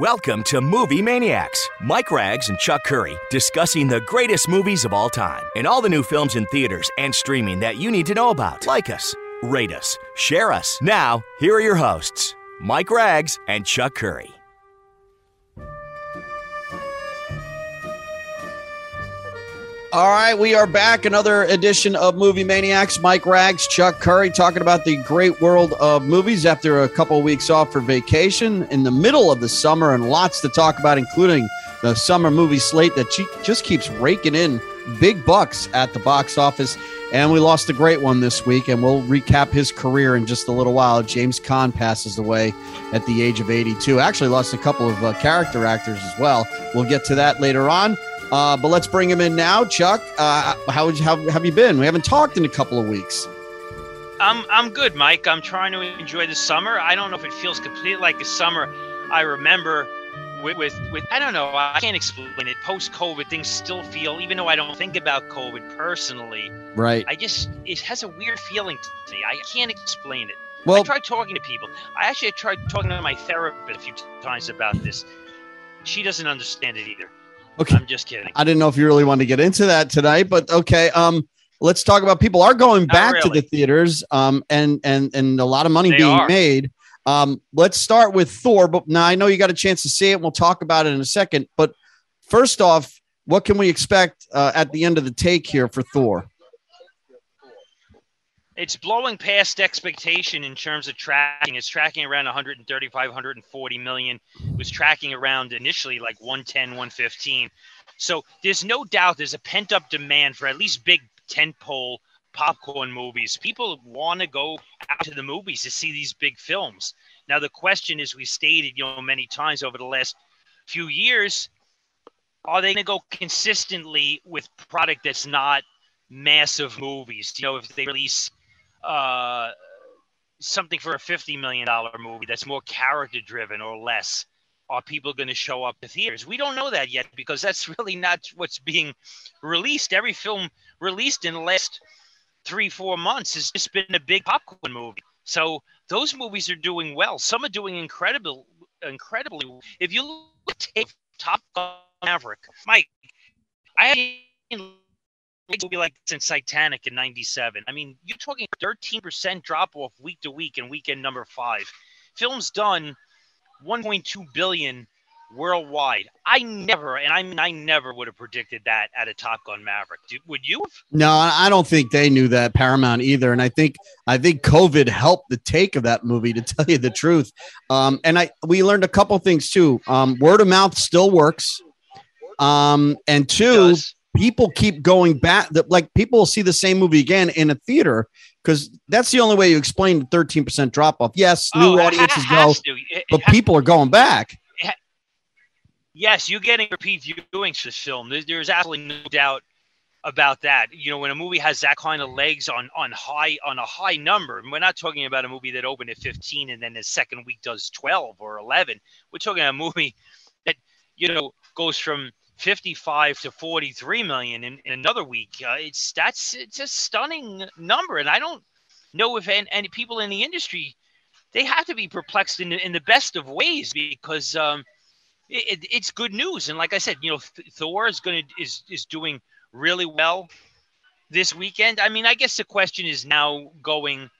Welcome to Movie Maniacs. Mike Rags and Chuck Curry discussing the greatest movies of all time and all the new films in theaters and streaming that you need to know about. Like us, rate us, share us. Now, here are your hosts, Mike Rags and Chuck Curry. All right, we are back. Another edition of Movie Maniacs. Mike Rags, Chuck Curry, talking about the great world of movies after a couple of weeks off for vacation in the middle of the summer, and lots to talk about, including the summer movie slate that just keeps raking in big bucks at the box office. And we lost a great one this week, and we'll recap his career in just a little while. James Caan passes away at the age of 82. Actually, lost a couple of uh, character actors as well. We'll get to that later on. Uh, but let's bring him in now. Chuck, uh, how, how have you been? We haven't talked in a couple of weeks. I'm I'm good, Mike. I'm trying to enjoy the summer. I don't know if it feels complete like a summer I remember with, with, with I don't know. I can't explain it. Post COVID, things still feel, even though I don't think about COVID personally. Right. I just it has a weird feeling to me. I can't explain it. Well, I tried talking to people. I actually tried talking to my therapist a few times about this. She doesn't understand it either. Okay. I'm just kidding. I didn't know if you really wanted to get into that tonight, but okay. Um, let's talk about people are going Not back to the theaters. Um, and and and a lot of money They being are. made. Um, let's start with Thor. But now I know you got a chance to see it. And we'll talk about it in a second. But first off, what can we expect uh, at the end of the take here for Thor? It's blowing past expectation in terms of tracking. It's tracking around 135, 140 million. It was tracking around initially like 110, 115. So there's no doubt there's a pent up demand for at least big tentpole popcorn movies. People want to go out to the movies to see these big films. Now the question is, we stated you know many times over the last few years, are they going to go consistently with product that's not massive movies? You know, if they release uh, something for a fifty million dollar movie that's more character driven or less, are people going to show up to theaters? We don't know that yet because that's really not what's being released. Every film released in the last three four months has just been a big popcorn movie. So those movies are doing well. Some are doing incredible, incredibly. If you look at Top Gun Maverick, Mike, I haven't movie like since Titanic in '97. I mean, you're talking 13% drop off week to week and weekend number five. Films done 1.2 billion worldwide. I never, and I mean, I never would have predicted that at a Top Gun Maverick. Do, would you? have? No, I don't think they knew that Paramount either, and I think I think COVID helped the take of that movie. To tell you the truth, um, and I we learned a couple things too. Um, word of mouth still works, um, and two. People keep going back. That like people will see the same movie again in a theater because that's the only way you explain the thirteen percent drop off. Yes, new Oh, audiences go. It- it but has- people are going back. Yes, you're getting repeat viewings for film. There's, there's absolutely no doubt about that. You know, when a movie has that kind of legs on on high on a high number, and we're not talking about a movie that opened at 15 and then the second week does 12 or 11. We're talking about a movie that you know goes from 55 to 43 million in, in another week. Uh, it's that's it's a stunning number, and I don't know if any, any people in the industry they have to be perplexed in the, in the best of ways because. Um, it, it- it's good news. And like I said, you know, Th- Thor is going to is is doing really well this weekend. I mean, I guess the question is now going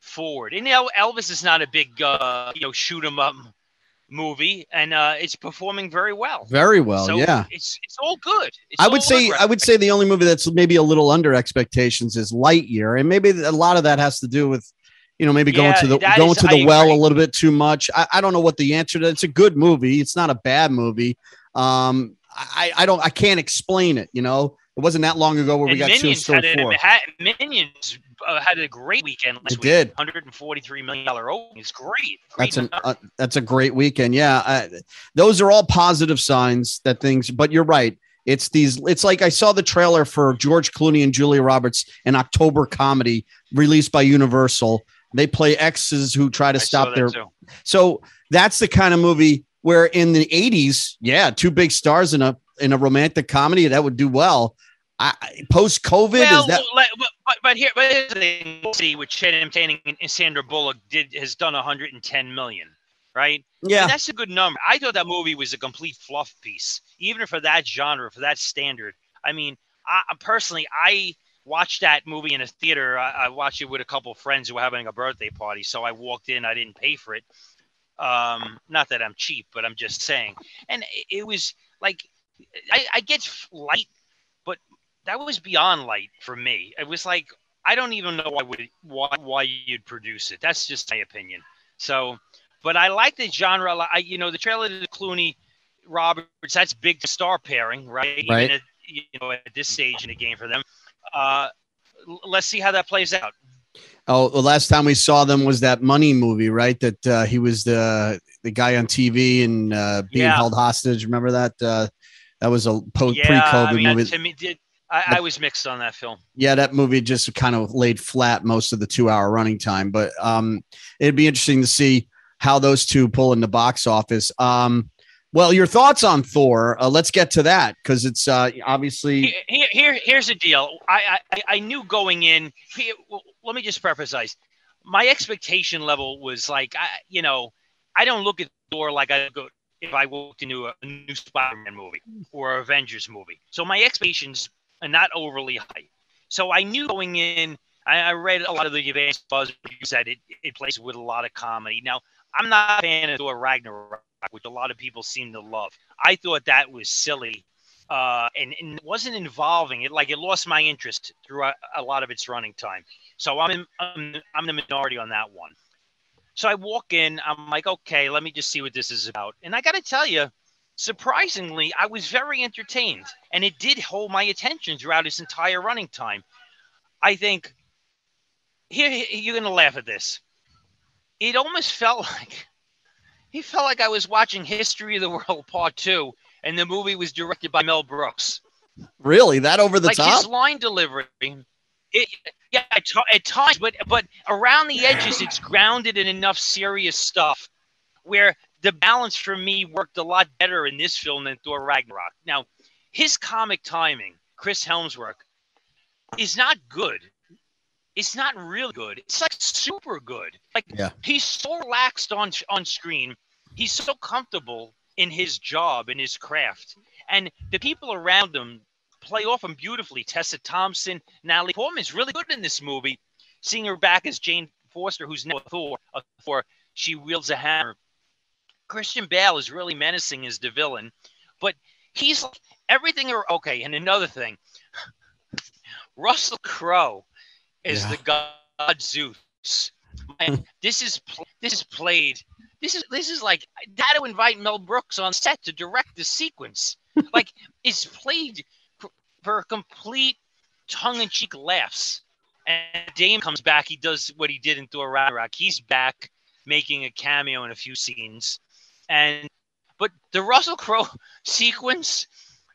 forward. And you know, Elvis is not a big uh, you know shoot 'em up movie, and uh, it's performing very well. Very well, so yeah. it's it's all good. It's I would say I would say the only movie that's maybe a little under expectations is Lightyear, and maybe a lot of that has to do with you know maybe going to the going is- to the I well agree. a little bit too much. I, I don't know what the answer to. It's a good movie. It's not a bad movie. Um, I I don't I can't explain it. You know, it wasn't that long ago where we got two Minions had, four. had Minions uh, had a great weekend last It week. did. 143 million dollar opening. It's great. great That's an uh, that's a great weekend. Yeah, I, those are all positive signs that things. But you're right. It's these. It's like I saw the trailer for George Clooney and Julia Roberts, an October comedy released by Universal. They play exes who try to I stop their. too. So that's the kind of movie where in the 80s, yeah, two big stars in a in a romantic comedy that would do well. I, Post COVID Well, is that but, but, here, but here's the thing. See, with Tatum and and Sandra Bullock did has done 110 million. right? Yeah, and that's a good number. I thought that movie was a complete fluff piece, even for that genre, for that standard. I mean, I personally, I watched that movie in a theater. I, I watched it with a couple of friends who were having a birthday party. So I walked in. I didn't pay for it. Um, not that I'm cheap, but I'm just saying. And it, it was like, I, I get light, that was beyond light for me. It was like I don't even know why would why why you'd produce it. That's just my opinion. So, but I like the genre. I you know the trailer to Clooney Roberts. That's big star pairing, right? Right. At, you know at this stage in the game for them. Uh, let's see how that plays out. Oh, the last time we saw them was that Money movie, right? That uh, he was the the guy on TV and uh, being Yeah. held hostage. Remember that? Uh, that was a po- yeah, pre-COVID I mean, movie. to me, did I, I was mixed on that film. yeah, that movie just kind of laid flat most of the two-hour running time. But um, it'd be interesting to see how those two pull in the box office. Um, well, your thoughts on Thor? Uh, let's get to that because it's uh, obviously Here, here, here- here's the deal. I, I, I knew going in. Here, well, let me just preface. My expectation level was like, I, you know, I don't look at Thor like I go if I walked into a, a new Spider-Man movie or Avengers movie. So my expectations are not overly high. So I knew going in. I, I read a lot of the advanced buzz that it, it plays with a lot of comedy. Now, I'm not a fan of Thor Ragnarok, which a lot of people seem to love. I thought that was silly uh, and, and wasn't involving it. Like it lost my interest throughout a lot of its running time. So I'm in, I'm, I'm the minority on that one. So I walk in, I'm like, okay, let me just see what this is about. And I got to tell you, surprisingly, I was very entertained, and it did hold my attention throughout its entire running time. I think here you're gonna laugh at this. It almost felt like he felt like I was watching History of the World Part Two, and the movie was directed by Mel Brooks. really that over the like top. his line delivery, it, yeah, at, at times, but but around the edges, it's grounded in enough serious stuff where the balance for me worked a lot better in this film than Thor Ragnarok. Now, his comic timing, Chris Hemsworth, is not good. It's not really good. It's like super good. Like Yeah. he's so relaxed on on screen. He's so comfortable in his job in his craft, and the people around him play off him beautifully. Tessa Thompson, Natalie Portman's really good in this movie. Seeing her back as Jane Foster, who's now Thor, uh, Thor, she wields a hammer. Christian Bale is really menacing as the villain, but he's everything. Okay, and another thing, Russell Crowe is Yeah. the god Zeus. Man, this is this is played. This is this is like had to invite Mel Brooks on set to direct the sequence. like it's played for, for complete tongue-in-cheek laughs. And Dame comes back. He does what he did in Thor Ragnarok. He's back making a cameo in a few scenes. And but the Russell Crowe sequence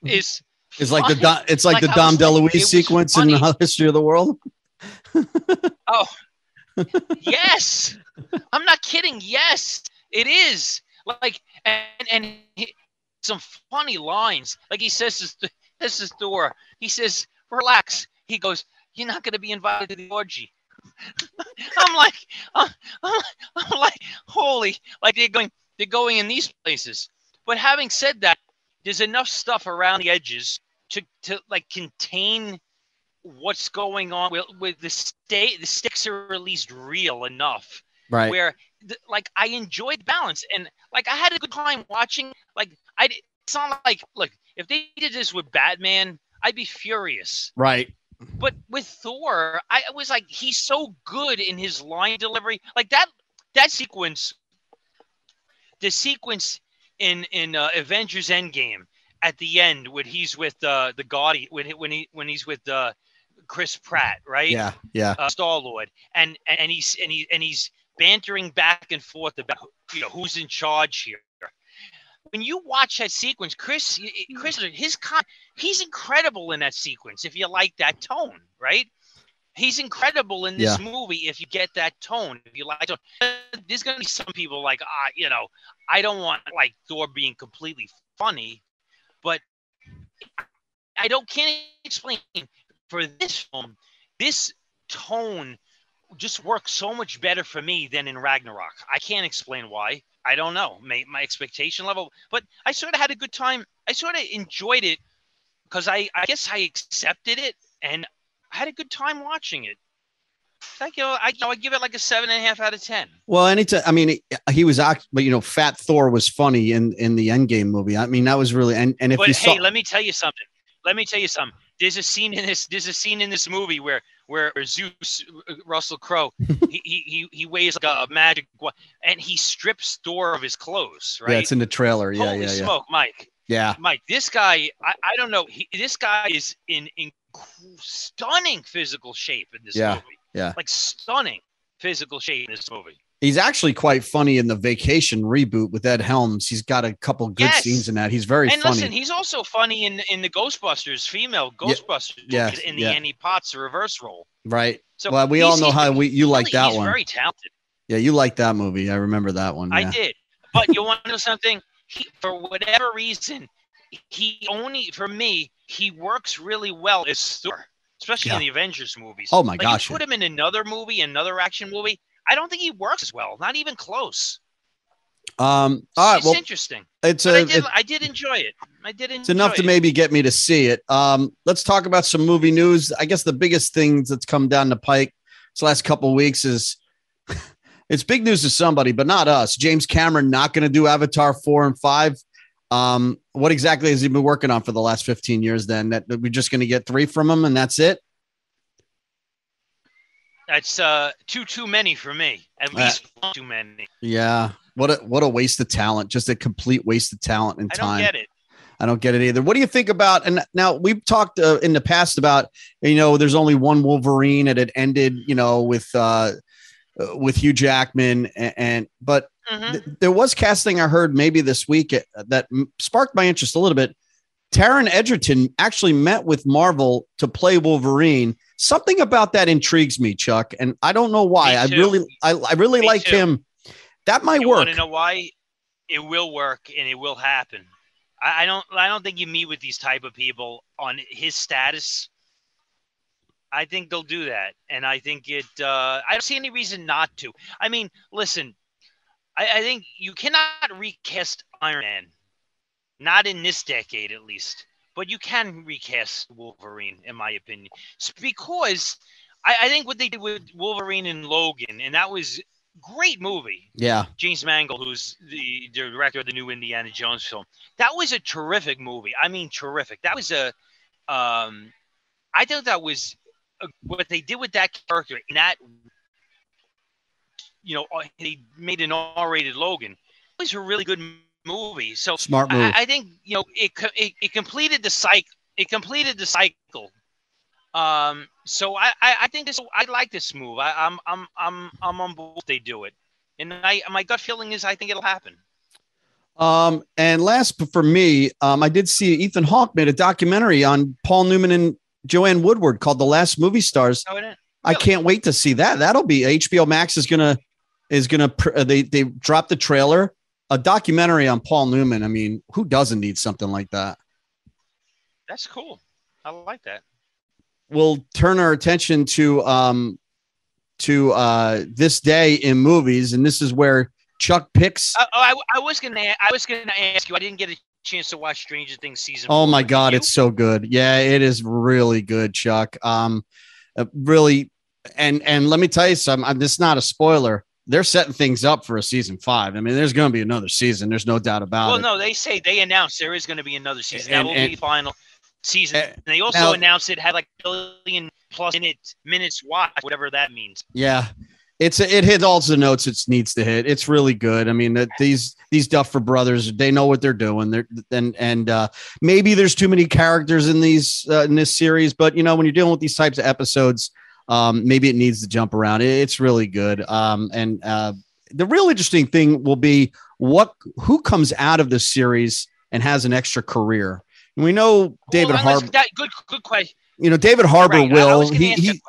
mm-hmm. is It's like the. Dom, it's like, Like, the Dom like, DeLuise sequence in the history of the world. Oh, yes. I'm not kidding. Yes, it is. Like, and and he, some funny lines. Like he says, this, this is Thor. He says, "Relax." He goes, "You're not going to be invited to the orgy." I'm like, I'm like, holy! Like they're going, they're going in these places. But having said that, there's enough stuff around the edges to to like contain what's going on with, with the state the sticks are at least real enough Right. where like i enjoyed balance and like i had a good time watching like I, it's not like look if they did this with batman i'd be furious right. but with thor i was like he's so good in his line delivery like that that sequence the sequence in in uh, avengers endgame at the end when he's with uh, the Gaudy when he, when he when he's with uh, Chris Pratt, right? Yeah. Yeah. uh, Star Lord, and and he's and he and he's bantering back and forth about you know who's in charge here. When you watch that sequence, Chris, Chris, his con, he's incredible in that sequence. If you like that tone, right? He's incredible in this movie if you get that tone. If you like, tone. there's gonna be some people like, ah, you know, I don't want like Thor being completely funny, but I don't can't explain for this film, this tone just works so much better for me than in Ragnarok. I can't explain why. I don't know. My, my expectation level, but I sort of had a good time. I sort of enjoyed it because I, I guess I accepted it and I had a good time watching it. Thank you. I, you know, I give it like a seven and a half out of ten. Well, anytime. I mean, he was but you know, Fat Thor was funny in in the Endgame movie. I mean, that was really and and if but you hey, saw, let me tell you something. Let me tell you something. There's a scene in this. There's a scene in this movie where where Zeus, uh, Russell Crowe, he, he he he weighs like a, a magic, and he strips Thor of his clothes. Right. yeah, it's in the trailer. Yeah, Holy yeah, yeah, smoke, Mike. yeah. Mike, this guy, I, I don't know. He, this guy is in, in stunning physical shape in this Yeah, movie. yeah. Like stunning physical shape in this movie. He's actually quite funny in the Vacation reboot with Ed Helms. He's got a couple good Yes. scenes in that. He's very and funny. listen, he's also funny in in the Ghostbusters, female Ghostbusters, yeah, movies, in the yeah. Annie Potts reverse role. right. So Well, we all know how we you like really- that he's one. Very talented. yeah, you like that movie. I remember that one. I yeah. did. But you want to know something? He, for whatever reason, he only for me he works really well as Thor, especially Yeah. in the Avengers movies. Oh my Like, gosh. You put him in another movie, another action movie. I don't think he works as well. Not even close. Um. All right. it's Well, interesting. it's But I a. did. it- I did enjoy it. I did enjoy It's enough to maybe get me to see it. Um, let's talk about some movie news. I guess the biggest things that's come down the pike this last couple of weeks is it's big news to somebody, but not us. James Cameron not going to do Avatar four and five. Um, what exactly has he been working on for the last 15 years then? That that we're just going to get three from him and that's it? That's uh too too many for me. At Uh, least one too many. Yeah. What a what a waste of talent. Just a complete waste of talent and time. I don't get it. I don't get it either. What do you think about? And now we've talked uh, in the past about you know there's only one Wolverine and it ended you know with uh, uh, with Hugh Jackman and, and but Mhm. th- there was casting I heard maybe this week uh, that m- sparked my interest a little bit. Taron Egerton actually met with Marvel to play Wolverine. Something about that intrigues me, Chuck, and I don't know why. I really, I, I really Me like too. him. That might You work. want to know why? It will work and it will happen. I, I don't. I don't think you meet with these type of people on his status. I think they'll do that, and I think it. Uh, I don't see any reason not to. I mean, listen. I, I think you cannot recast Iron Man, not in this decade at least. But you can recast Wolverine, in my opinion, S- because I, I think what they did with Wolverine and Logan, and that was great movie. yeah, James Mangold, who's the director of the new Indiana Jones film. That was a terrific movie. I mean, terrific. That was a, um, I thought that was a, what they did with that character in that, you know, he made an R-rated Logan. It was a really good movie. So smart move. I, I think you know it, it. It completed the cycle. It completed the cycle. Um. So I, I, I think this. I like this move. I, I'm, I'm, I'm, I'm on board. if They do it, and I, my gut feeling is I think it'll happen. Um, and last but for me, um, I did see Ethan Hawke made a documentary on Paul Newman and Joanne Woodward called The Last Movie Stars. Oh, it- I can't wait to see that. That'll be HBO Max is gonna is gonna pr- uh, they they dropped the trailer, a documentary on Paul Newman. I mean, who doesn't need something like that? That's cool. I like that. We'll turn our attention to um to uh this day in movies, and this is where Chuck picks. Uh, oh, I, I was gonna. I was gonna ask you. I didn't get a chance to watch Stranger Things season. Oh my god, it's so good. Yeah, it is really good, Chuck. Um, uh, really, and and let me tell you something. I'm, this is not a spoiler. They're setting things up for a season five. I mean, there's going to be another season. There's no doubt about Well, it. Well, no, they say they announced there is going to be another season. And- that will and- be the final season. and- And they also now- announced it had like a billion plus minutes minutes watched, whatever that means. Yeah, it's it hit all the notes it needs to hit. It's really good. I mean, that these these Duffer brothers, they know what they're doing. They're and and uh, maybe there's too many characters in these uh, in this series, but you know, when you're dealing with these types of episodes, um, maybe it needs to jump around. It's really good. Um, and uh, the real interesting thing will be what who comes out of this series and has an extra career. And we know David Well, Harbour. good, good question. You know, David Harbour Right, will. He, he,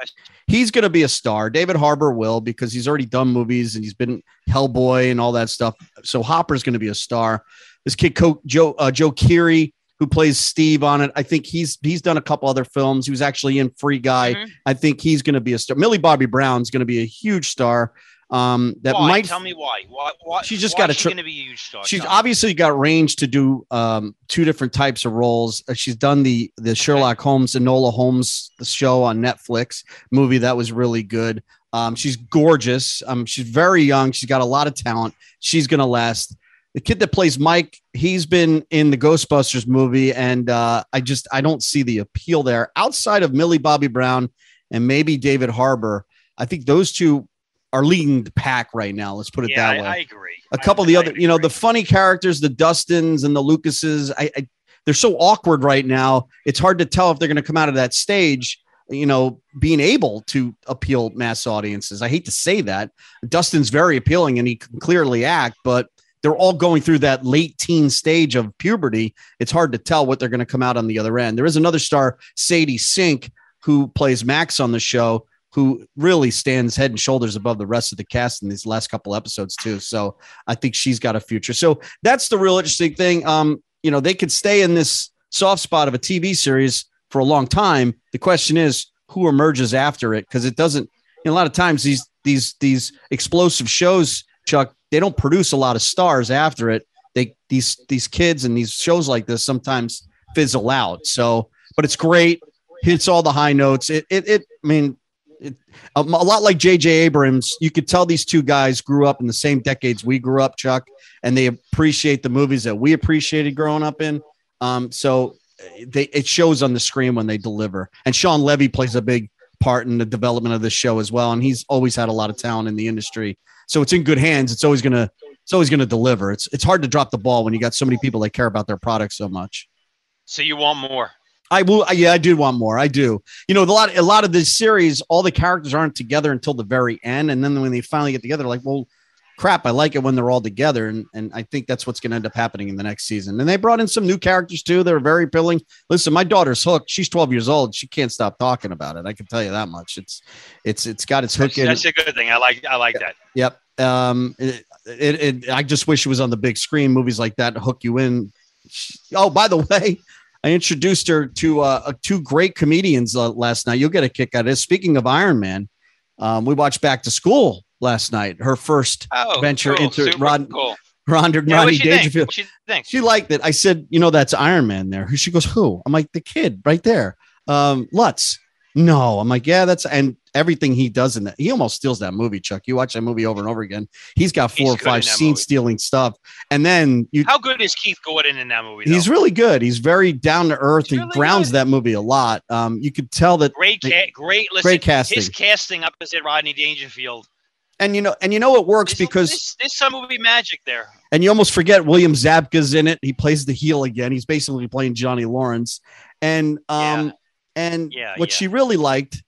he's going to be a star. David Harbour will because he's already done movies and he's been Hellboy and all that stuff. So Hopper's going to be a star. This kid, Co- Joe uh, Joe Keery, who plays Steve on it. I think he's he's done a couple other films. He was actually in Free Guy. Mhm. I think he's going to be a star. Millie Bobby Brown's going to be a huge star. Um, that why? might tell me why. Why? why She's just why got a tr- going to be a huge star. she's me. obviously got range to do um, two different types of roles. Uh, She's done the the Sherlock Holmes and Enola Holmes the show on Netflix movie that was really good. Um, she's gorgeous. Um, she's very young. She's got a lot of talent. She's gonna last. The kid that plays Mike, he's been in the Ghostbusters movie, and uh, I just I don't see the appeal there outside of Millie Bobby Brown and maybe David Harbour. I think those two are leading the pack right now. Let's put it yeah, that way I agree. a couple I, of the I other, you know, the funny characters, the Dustins and the Lucases, I, I they're so awkward right now. It's hard to tell if they're going to come out of that stage, you know, being able to appeal mass audiences. I hate to say that. Dustin's very appealing and he can clearly act, but they're all going through that late teen stage of puberty. It's hard to tell what they're going to come out on the other end. There is another star, Sadie Sink, who plays Max on the show, who really stands head and shoulders above the rest of the cast in these last couple episodes too. So I think she's got a future. So that's the real interesting thing. Um, you know, they could stay in this soft spot of a TV series for a long time. The question is who emerges after it because it doesn't. You know, a lot of times these these these explosive shows, Chuck, they don't produce a lot of stars after it. They these these kids and these shows like this sometimes fizzle out. So, but it's great. Hits all the high notes. It it, it I mean. It, a, a lot like J.J. Abrams, you could tell these two guys grew up in the same decades we grew up, Chuck, and they appreciate the movies that we appreciated growing up in. Um, so they it shows on the screen when they deliver. And Shawn Levy plays a big part in the development of this show as well, and he's always had a lot of talent in the industry. So it's in good hands. It's always gonna it's always gonna deliver. It's it's hard to drop the ball when you got so many people that care about their product so much. So you want more? I will. Yeah, I do want more. I do. You know, a lot, a lot of this series, all the characters aren't together until the very end, and then when they finally get together, like, well, crap, I like it when they're all together, and and I think that's what's going to end up happening in the next season. And they brought in some new characters too. They're very appealing. Listen, my daughter's hooked. She's 12 years old. She can't stop talking about it. I can tell you that much. It's, it's, it's got its hook That's, in. that's a good thing. I like. I like that. Yep. Um, it, it, it, I just wish it was on the big screen. Movies like that hook you in. Oh, by the way, I introduced her to uh, uh, two great comedians uh, last night. You'll get a kick out of this. Speaking of Iron Man, um, we watched Back to School last night. Her first Oh, Venture cool, into super Rod- Cool. Ronda Yeah, Rodney what she think? Dangerfield. She? She liked it. I said, you know, that's Iron Man there. She goes, who? I'm like, the kid right there. Um, Lutz. No, I'm like, yeah, that's and everything he does in that. He almost steals that movie, Chuck. You watch that movie over and over again. He's got four He's or five scene movie. stealing stuff. And then you How good is Keith Gordon in that movie? Though? he's really good. He's very down to earth. He's He really grounds good. that movie a lot. Um, you could tell that great, ca- great. Listen, great casting. His casting opposite Rodney Dangerfield. and you know, and you know it works There's- because there's, there's some movie magic there. and you almost forget William Zabka's in it. He plays the heel again. He's basically playing Johnny Lawrence. And um Yeah. And Yeah, what yeah. she really liked,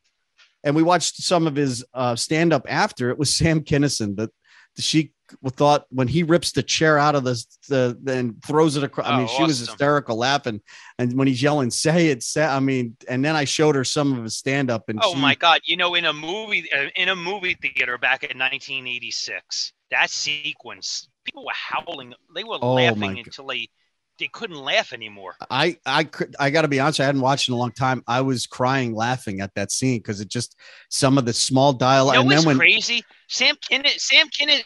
and we watched some of his uh stand up after it was Sam Kinison that she thought when he rips the chair out of the the and throws it across. I mean, Oh, she was hysterical laughing, and when he's yelling, "Say it!" Say, I mean, and then I showed her some of his stand up, and Oh she, my God! You know, in a movie uh, in a movie theater back in 1986, that sequence, people were howling. They were Oh, laughing until they they couldn't laugh anymore. I I could I got to be honest. I hadn't watched in a long time. I was crying laughing at that scene because it just some of the small dialogue, You know and then when crazy? Sam Kinnis, Sam Kinnis,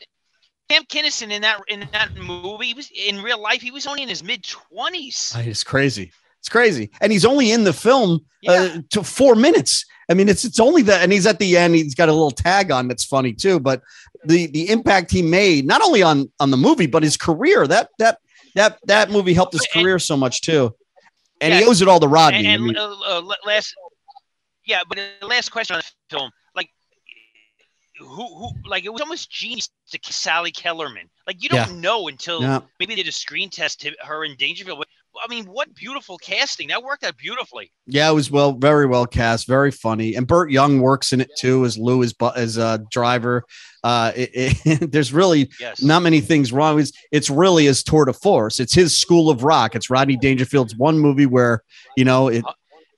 Sam Kinison in that in that movie, he was in real life. He was only in his mid twenties. it's crazy. It's crazy, and he's only in the film Yeah. uh, to four minutes. I mean, it's it's only that, and he's at the end. He's got a little tag on that's funny too. But the the impact he made, not only on on the movie, but his career. That that that that movie helped his And- career so much too. And he owes it all to Rodney. And, I and mean, uh, uh, last, yeah, but the last question on the film, like, who, who, like, it was almost genius to Sally Kellerman. Like, you don't know until yeah. maybe they did a screen test to her in Dangerfield. I mean, what beautiful casting! That worked out beautifully. Yeah, it was well, very well cast, very funny, and Burt Young works in it too as Lou as as a driver. Uh, it, it, there's really Yes. not many things wrong. It's it's really his tour de force. It's his School of Rock. It's Rodney Dangerfield's one movie where you know it,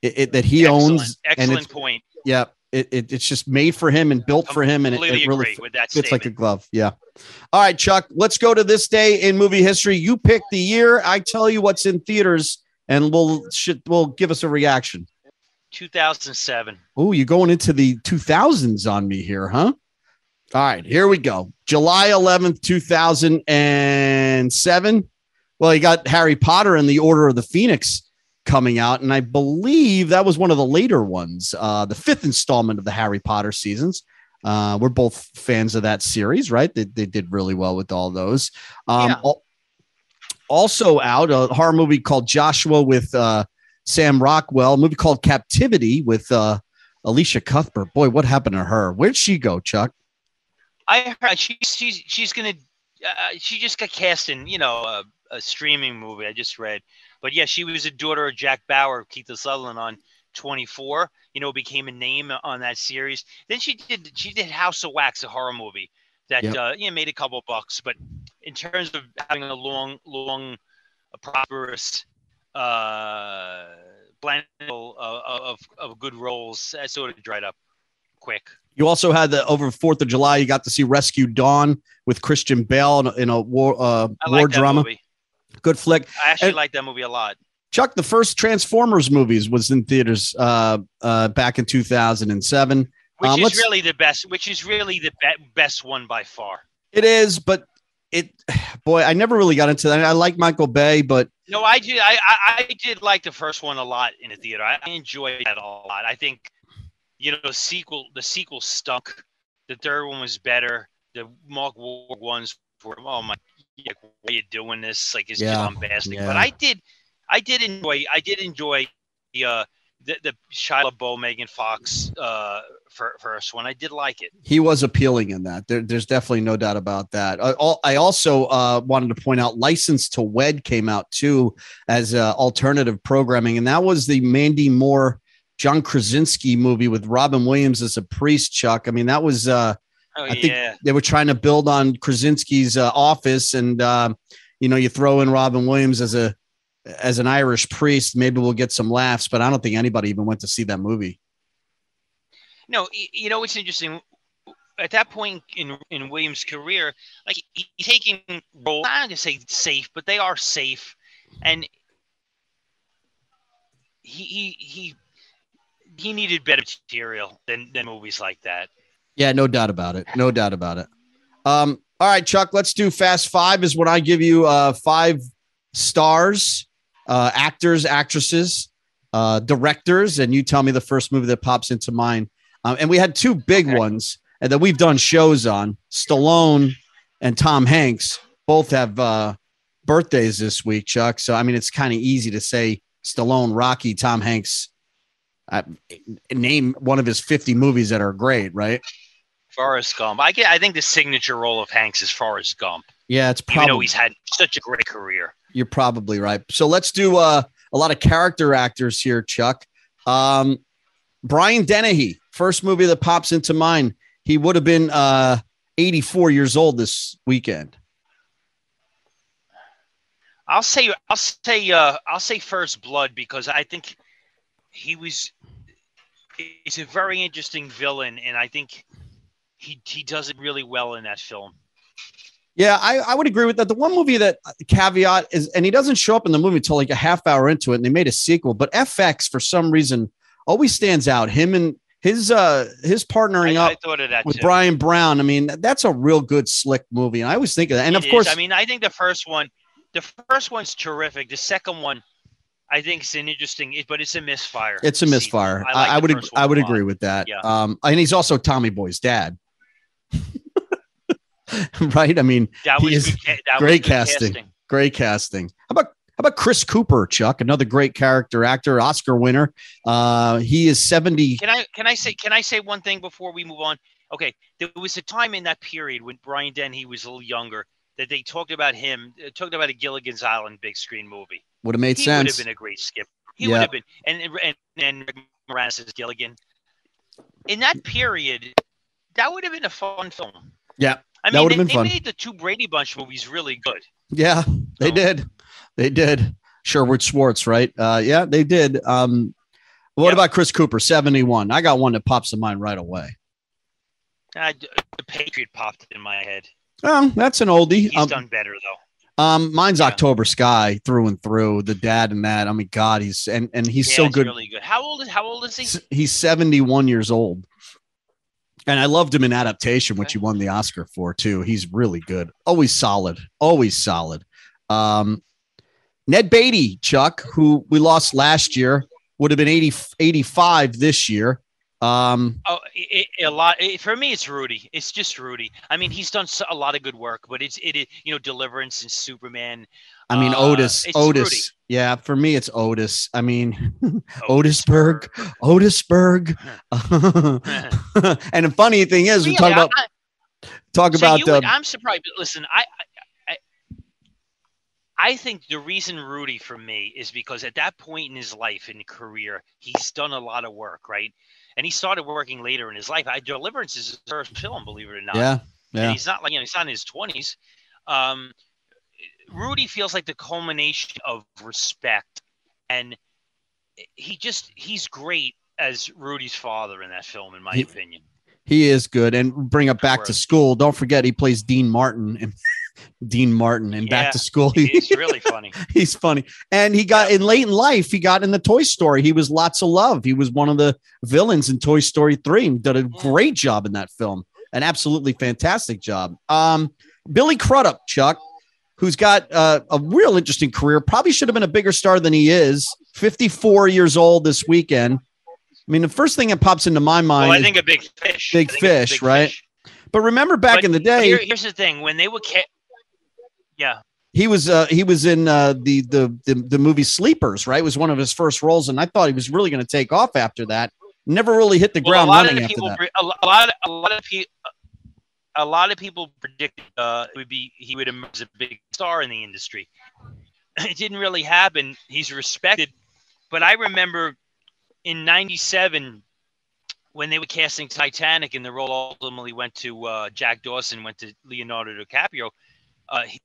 it, it that he excellent, owns, excellent point. yeah, it, it it's just made for him and built for him, and it, it really agree fi- with that fits like a glove. Yeah. All right, Chuck. Let's go to this day in movie history. You pick the year. I tell you what's in theaters and we'll should we'll give us a reaction. 2007. Oh, you're going into the 2000s on me here, huh? All right, here we go. July 11th, 2007. Well, you got Harry Potter and the Order of the Phoenix coming out, and I believe that was one of the later ones, uh, the fifth installment of the Harry Potter seasons. Uh, we're both fans of that series, right? They, they did really well with all those. Um, Yeah. al- also out a horror movie called Joshua with uh, Sam Rockwell, a movie called Captivity with uh, Elisha Cuthbert. Boy, what happened to her? Where'd she go, Chuck? I heard she's she's she's gonna. Uh, she just got cast in, you know, a, a streaming movie. I just read, but yeah, she was a daughter of Jack Bauer, Keith Sutherland on 24. You know, became a name on that series. Then she did she did House of Wax, a horror movie that Yep. uh, you know made a couple bucks. But in terms of having a long, long, a prosperous uh, blend of, of of good roles, that sort of dried up quick. You also had the over Fourth of July. You got to see Rescue Dawn with Christian Bale in a, war uh, war drama. movie. Good flick. I actually And- like that movie a lot. Chuck, the first Transformers movies was in theaters uh, uh, back in 2007. Which Um, is really the best. Which is really the be- best one by far. It is, but it, boy, I never really got into that. I like Michael Bay, but No, I did. I, I I did like the first one a lot in the theater. I, enjoyed that a lot. I think, you know, the sequel the sequel stunk. The third one was better. The Mark Wahlberg ones were oh my, like, why are you doing this? Like it's Yeah, just bombastic. yeah. But I did, I did enjoy. I did enjoy the uh the, the Shia LaBeouf, Megan Fox uh fir- first one. I did like it. he was appealing in that. There, there's definitely no doubt about that. I, I also uh, wanted to point out License to Wed came out too as uh, alternative programming, and that was the Mandy Moore, John Krasinski movie with Robin Williams as a priest. Chuck, I mean, that was uh, Oh I think yeah. they were trying to build on Krasinski's uh, office, and uh, you know, you throw in Robin Williams as a as an Irish priest, maybe we'll get some laughs. But I don't think anybody even went to see that movie. No, you know it's interesting. At that point in in Williams' career, like he- he's taking roles. I'm not gonna say safe, but they are safe, and he he he he needed better material than than movies like that. Yeah, no doubt about it. No doubt about it. Um, all right, Chuck, let's do fast five is when I give you uh five stars, uh actors, actresses, uh directors, and you tell me the first movie that pops into mind. Um, and we had two big Okay. ones that we've done shows on. Stallone and Tom Hanks both have uh birthdays this week, Chuck. So I mean it's kind of easy to say Stallone, Rocky, Tom Hanks. Uh, name one of his 50 movies that are great, right? Forrest Gump. I get. I think the signature role of Hanks is Forrest Gump, Yeah, it's even though probably he's had such a great career. you're probably right. So let's do uh, a lot of character actors here, Chuck. Um, Brian Dennehy, first movie that pops into mind. He would have been uh, 84 years old this weekend. I'll say I'll say uh I'll say First Blood because I think he was he's a very interesting villain and I think he he does it really well in that film. Yeah, I, I would agree with that. The one movie that uh, caveat is, and he doesn't show up in the movie until like a half hour into it, and they made a sequel. But FX for some reason always stands out. Him and his uh his partnering I, up I thought of that with too. Bryan Brown. I mean, that's a real good slick movie. And I always think of that. And It of is. course, I mean I think the first one the first one's terrific. The second one I think it's an interesting but it's a misfire. it's a misfire. I, like I would I would agree with that. Yeah. Um, and he's also Tommy Boy's dad. right? I mean, That he was is good, that great was good casting. great casting. How about how about Chris Cooper, Chuck? Another great character actor, Oscar winner. Uh, he is 70. Can I can I say can I say one thing before we move on? Okay, there was a time in that period when Brian Dennehy was a little younger that they talked about him, uh, talked about a Gilligan's Island big screen movie. Would have made sense. he would have been a great skip. He Yeah. would have been, and and and Moranis as Gilligan. In that period, that would have been a fun film. Yeah, I that mean, they, been they fun. made the two Brady Bunch movies really good. Yeah, they So- did. They did. Sherwood Schwartz, right? Uh, yeah, they did. Um, what Yep. about Chris Cooper, 71? I got one that pops in mind right away. Uh, the Patriot popped in my head. Oh, that's an oldie. He's Um, done better though. Um, mine's Yeah. October Sky through and through. The dad and that. I mean, God, he's and and he's Yeah, so good. Really good. How old is How old is he? He's 71 years old. And I loved him in adaptation, which he won the Oscar for too. He's really good. Always solid. Always solid. Um, Ned Beatty, Chuck, who we lost last year, would have been 80, 85 this year. Um, Oh, it, it- a lot. It, for me, it's Rudy. It's just Rudy. I mean, he's done so, a lot of good work, but it's it. is you know, Deliverance and Superman. I mean, Uh, Otis, Otis. Rudy. Yeah, for me, it's Otis. I mean, Otisburg, Otisburg. and the funny thing is, we Really, talk about I- talk so about you uh, would- I'm surprised. but Listen, I, I, think the reason Rudy for me is because at that point in his life and career, he's done a lot of work, right? And he started working later in his life. I Deliverance is his first film, believe it or not. yeah, And yeah. he's not like you know he's not in his twenties. Um, Rudy feels like the culmination of respect, and he just he's great as Rudy's father in that film, in my He- opinion. He is good. And bring up back to school. Don't forget he plays Dean Martin and Dean Martin and Yeah, back to school. He's really funny. he's funny. And he got in late in life, he got in the Toy Story. He was lots of love. He was one of the villains in Toy Story 3 and did a great job in that film. An absolutely fantastic job. Um, Billy Crudup, Chuck, who's got uh, a real interesting career, probably should have been a bigger star than he is. 54 years old this weekend. I mean, the first thing that pops into my mind Well, I think a big fish. Big I think it's fish, right? but remember back But in the day, Here- here's the thing: when they were, ca- yeah, he was uh he was in uh the, the the the movie Sleepers, right? It was one of his first roles, and I thought he was really going to take off after that. Never really hit the Well, ground running of after that. a lo- a lot, a lot of people, a lot of people predicted uh, it would be he would emerge as a big star in the industry. It didn't really happen. He's respected, but I remember in '97 when they were casting Titanic, and the role ultimately went to uh, Jack Dawson, went to Leonardo DiCaprio. Uh, he,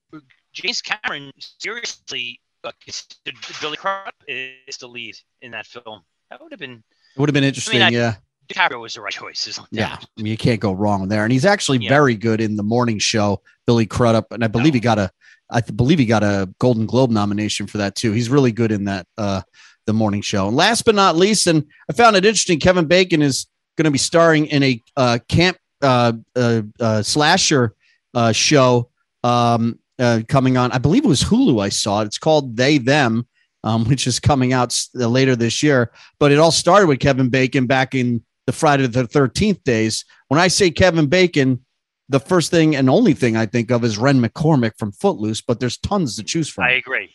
James Cameron seriously uh, considered Billy Crudup is the lead in that film. That would have been It would have been interesting, I- yeah. DiCaprio was the right choice. Yeah, I mean, you can't go wrong there. And he's actually Yeah. very good in the morning show, Billy Crudup, and I believe he got a, I believe he got a Golden Globe nomination for that too. He's really good in that, uh, the morning show. And last but not least, and I found it interesting, Kevin Bacon is going to be starring in a uh, camp uh, uh, uh, slasher uh, show um, uh, coming on. I believe it was Hulu. I saw it. It's called They Them. Um, which is coming out later this year, but it all started with Kevin Bacon back in the Friday the 13th days. When I say Kevin Bacon, the first thing and only thing I think of is Ren McCormack from Footloose, but there's tons to choose from. I agree.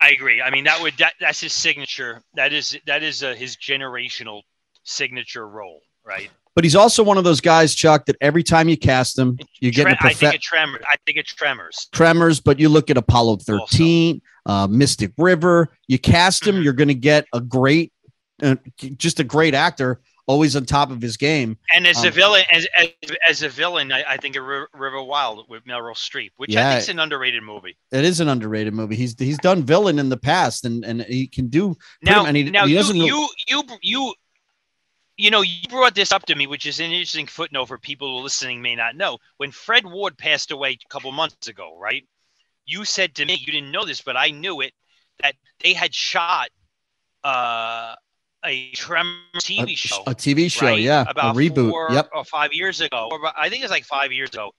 I agree. I mean, that would that, that's his signature. That is that is uh, his generational signature role, right? but he's also one of those guys, Chuck, that every time you cast him, you get Tre- the I think it tremors. I think it tremors. tremors, but you look at Apollo 13, uh, Mystic River, you cast him, you're going to get a great, uh, just a great actor, always on top of his game. And as a Um, villain, as as, as a villain, I, I think of River, Wild with Meryl Streep, which Yeah. I think is an underrated movie. It is an underrated movie. He's he's done villain in the past, and and he can do Now, and he- now he you, doesn't really- you you you you know you brought this up to me, which is an interesting footnote for people who are listening may not know. When Fred Ward passed away a couple months ago, right? You said to me, you didn't know this, but I knew it, that they had shot uh, a Tremor TV a, show. a TV show, right? yeah, about a reboot. four Yep, or five years ago, or I think it's like five years ago,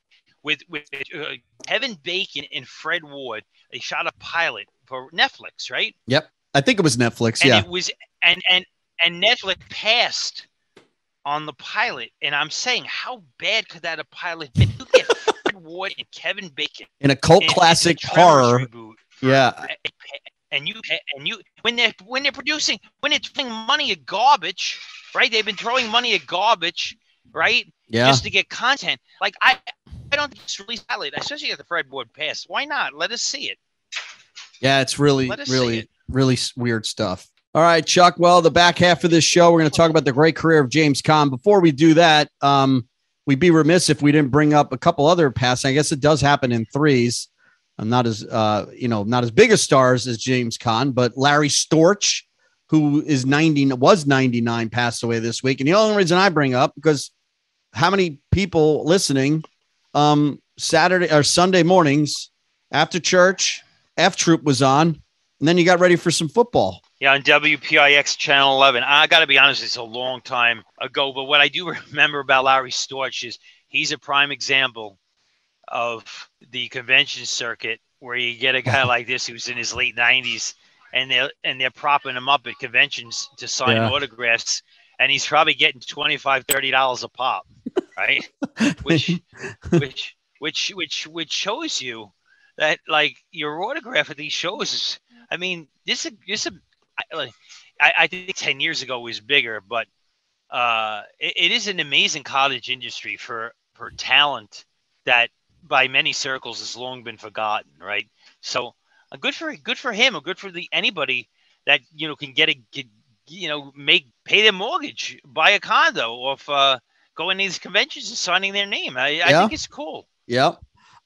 with with uh, Kevin Bacon and Fred Ward. They shot a pilot for Netflix, right? Yep, I think it was Netflix. and yeah, it was and and and Netflix passed on the pilot, and I'm saying, how bad could that a pilot be? You Fred Ward and Kevin Bacon, in a cult classic horror. reboot, Yeah, and you and you when they're when they're producing when they're throwing money at garbage, right? They've been throwing money at garbage, right? yeah. Just to get content. Like I, I don't think it's release pilot, especially at the Fred Ward pass. Why not? Let us see it. Yeah, it's really, Let us see really, it. really weird stuff. All right, Chuck. Well, the back half of this show, we're going to talk about the great career of James Caan. Before we do that, um, we'd be remiss if we didn't bring up a couple other passes. I guess it does happen in threes. I'm not as, uh, you know, not as big a stars as James Caan, but Larry Storch, who is 90, was 99, passed away this week. And the only reason I bring up because how many people listening, um, Saturday or Sunday mornings after church, F Troop was on, and then you got ready for some football. Yeah, on WPIX Channel 11. I got to be honest, it's a long time ago. But what I do remember about Larry Storch is he's a prime example of the convention circuit where you get a guy like this who's in his late 90s and they're and they're propping him up at conventions to sign yeah. autographs and he's probably getting 25 30 dollars a pop right which which which which which shows you that like your autograph at these shows is i mean this this I, I think 10 years ago was bigger but uh it, it is an amazing cottage industry for for talent that by many circles has long been forgotten right? So uh, good for good for him or good for the anybody that you know can get a get, you know make pay their mortgage buy a condo off uh going to these conventions and signing their name. I, yeah. I think it's cool. Yeah.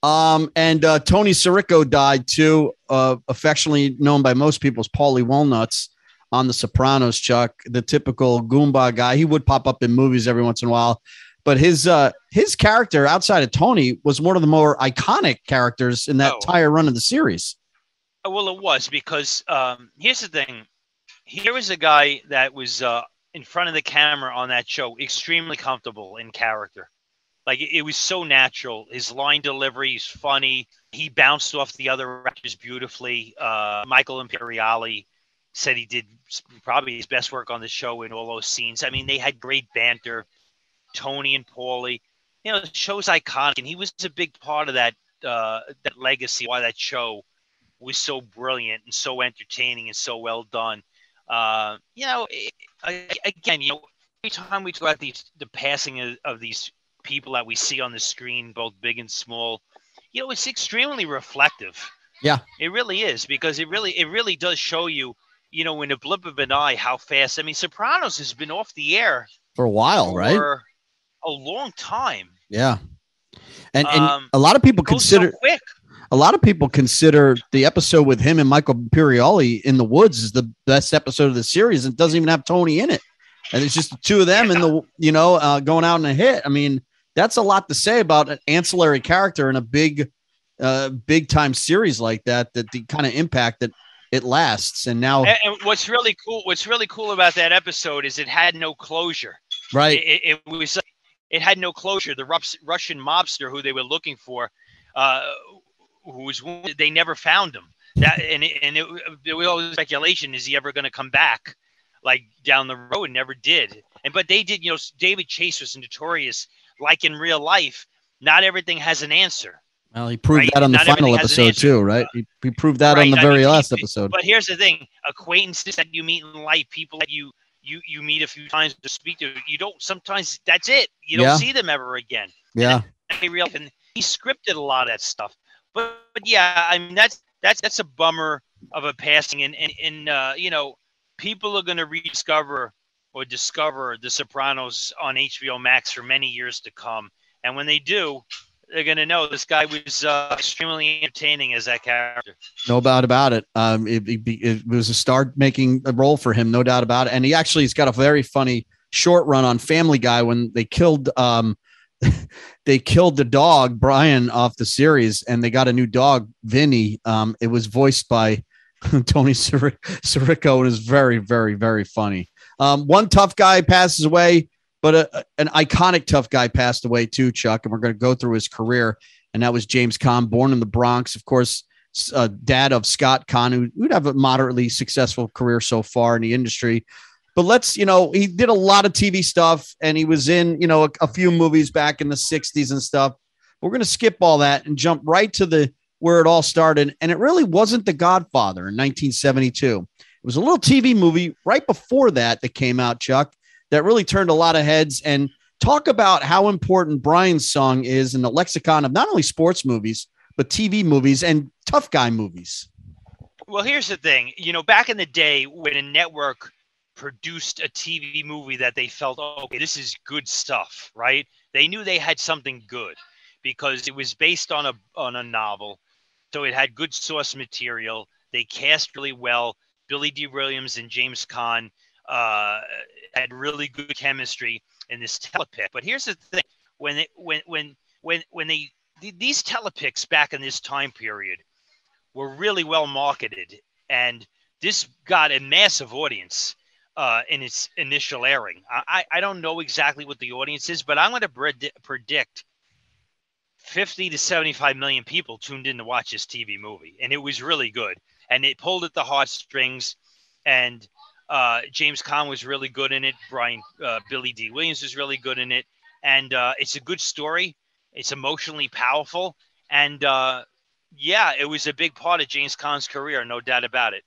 Um and uh tony sirico died too uh affectionately known by most people as paulie walnuts on the sopranos chuck the typical goomba guy. He would pop up in movies every once in a while but his uh his character outside of tony was one of the more iconic characters in that oh. entire run of the series uh, well, it was because um, here's the thing. Here was a guy that was uh, in front of the camera on that show, extremely comfortable in character. Like it, was so natural. His line delivery is funny. He bounced off the other actors beautifully. Uh, Michael Imperioli said he did probably his best work on the show in all those scenes. I mean, they had great banter. Tony and Paulie, you know, the show's iconic, and he was a big part of that uh, that legacy. Why that show was so brilliant and so entertaining and so well done. Uh, you know, again, you know, every time we talk about these, the passing of, of, these people that we see on the screen, both big and small, you know, it's extremely reflective. Yeah, it really is because it really, it really does show you, you know, in a blip of an eye, how fast. I mean, Sopranos has been off the air for a while, right? A long time. Yeah, and and um, a lot of people consider so quick a lot of people consider the episode with him and Michael Imperioli in the woods is the best episode of the series. It doesn't even have Tony in it, and it's just the two of them in the you know uh, going out in a hit. I mean, that's a lot to say about an ancillary character in a big, uh, big time series like that. That the kind of impact that it lasts. And now, and, and, what's really cool, what's really cool about that episode is it had no closure. Right. It, it, it was. It had no closure. The Russian mobster who they were looking for uh, who was wounded, they never found him. That and it, and it, there was all speculation: is he ever going to come back, like down the road? Never did. And but they did. You know, David Chase was notorious. Like in real life, not everything has an answer. Well, he proved right? that on the not final episode too, right? He, he proved that right. on the very I mean, last episode. But here's the thing: acquaintances that you meet in life, people that you you you meet a few times to speak to, you don't. Sometimes that's it. You don't yeah. see them ever again. Yeah. And, he scripted a lot of that stuff. But, but yeah, I mean that's that's that's a bummer of a passing, and and, and uh, you know people are going to rediscover or discover The Sopranos on HBO Max for many years to come, and when they do, they're going to know this guy was uh, extremely entertaining as that character. No doubt about it. Um, it, it, it was a star-making role for him, no doubt about it. And he actually has got a very funny short run on Family Guy when they killed um, they killed the dog Brian off the series, and they got a new dog, Vinny. Um, it was voiced by Tony Sirico, and is very, very, very funny. Um, one tough guy passes away, but a, an iconic tough guy passed away too, Chuck. And we're going to go through his career, and that was James Caan, born in the Bronx, of course. Uh, dad of Scott Caan, who would have a moderately successful career so far in the industry. But let's, you know, he did a lot of TV stuff and he was in, you know, a, a few movies back in the 60s and stuff. We're going to skip all that and jump right to the where it all started. And it really wasn't The Godfather in 1972. It was a little TV movie right before that that came out, Chuck, that really turned a lot of heads. And talk about how important Brian's song is in the lexicon of not only sports movies, but TV movies and tough guy movies. Well, here's the thing. You know, back in the day when a network produced a TV movie that they felt, okay, this is good stuff, right? They knew they had something good because it was based on a on a novel, so it had good source material. They cast really well. Billy Dee Williams and James Caan uh, had really good chemistry in this telepic. But here's the thing: when it, when when when when they these telepics back in this time period, were really well marketed, and this got a massive audience uh, in its initial airing. I, I don't know exactly what the audience is, but I'm going to pred- predict 50 to 75 million people tuned in to watch this TV movie, and it was really good. And it pulled at the heartstrings, and uh, James Caan was really good in it. Brian uh, Billy Dee Williams was really good in it, and uh, it's a good story. It's emotionally powerful, and uh, yeah, it was a big part of James Caan's career, no doubt about it.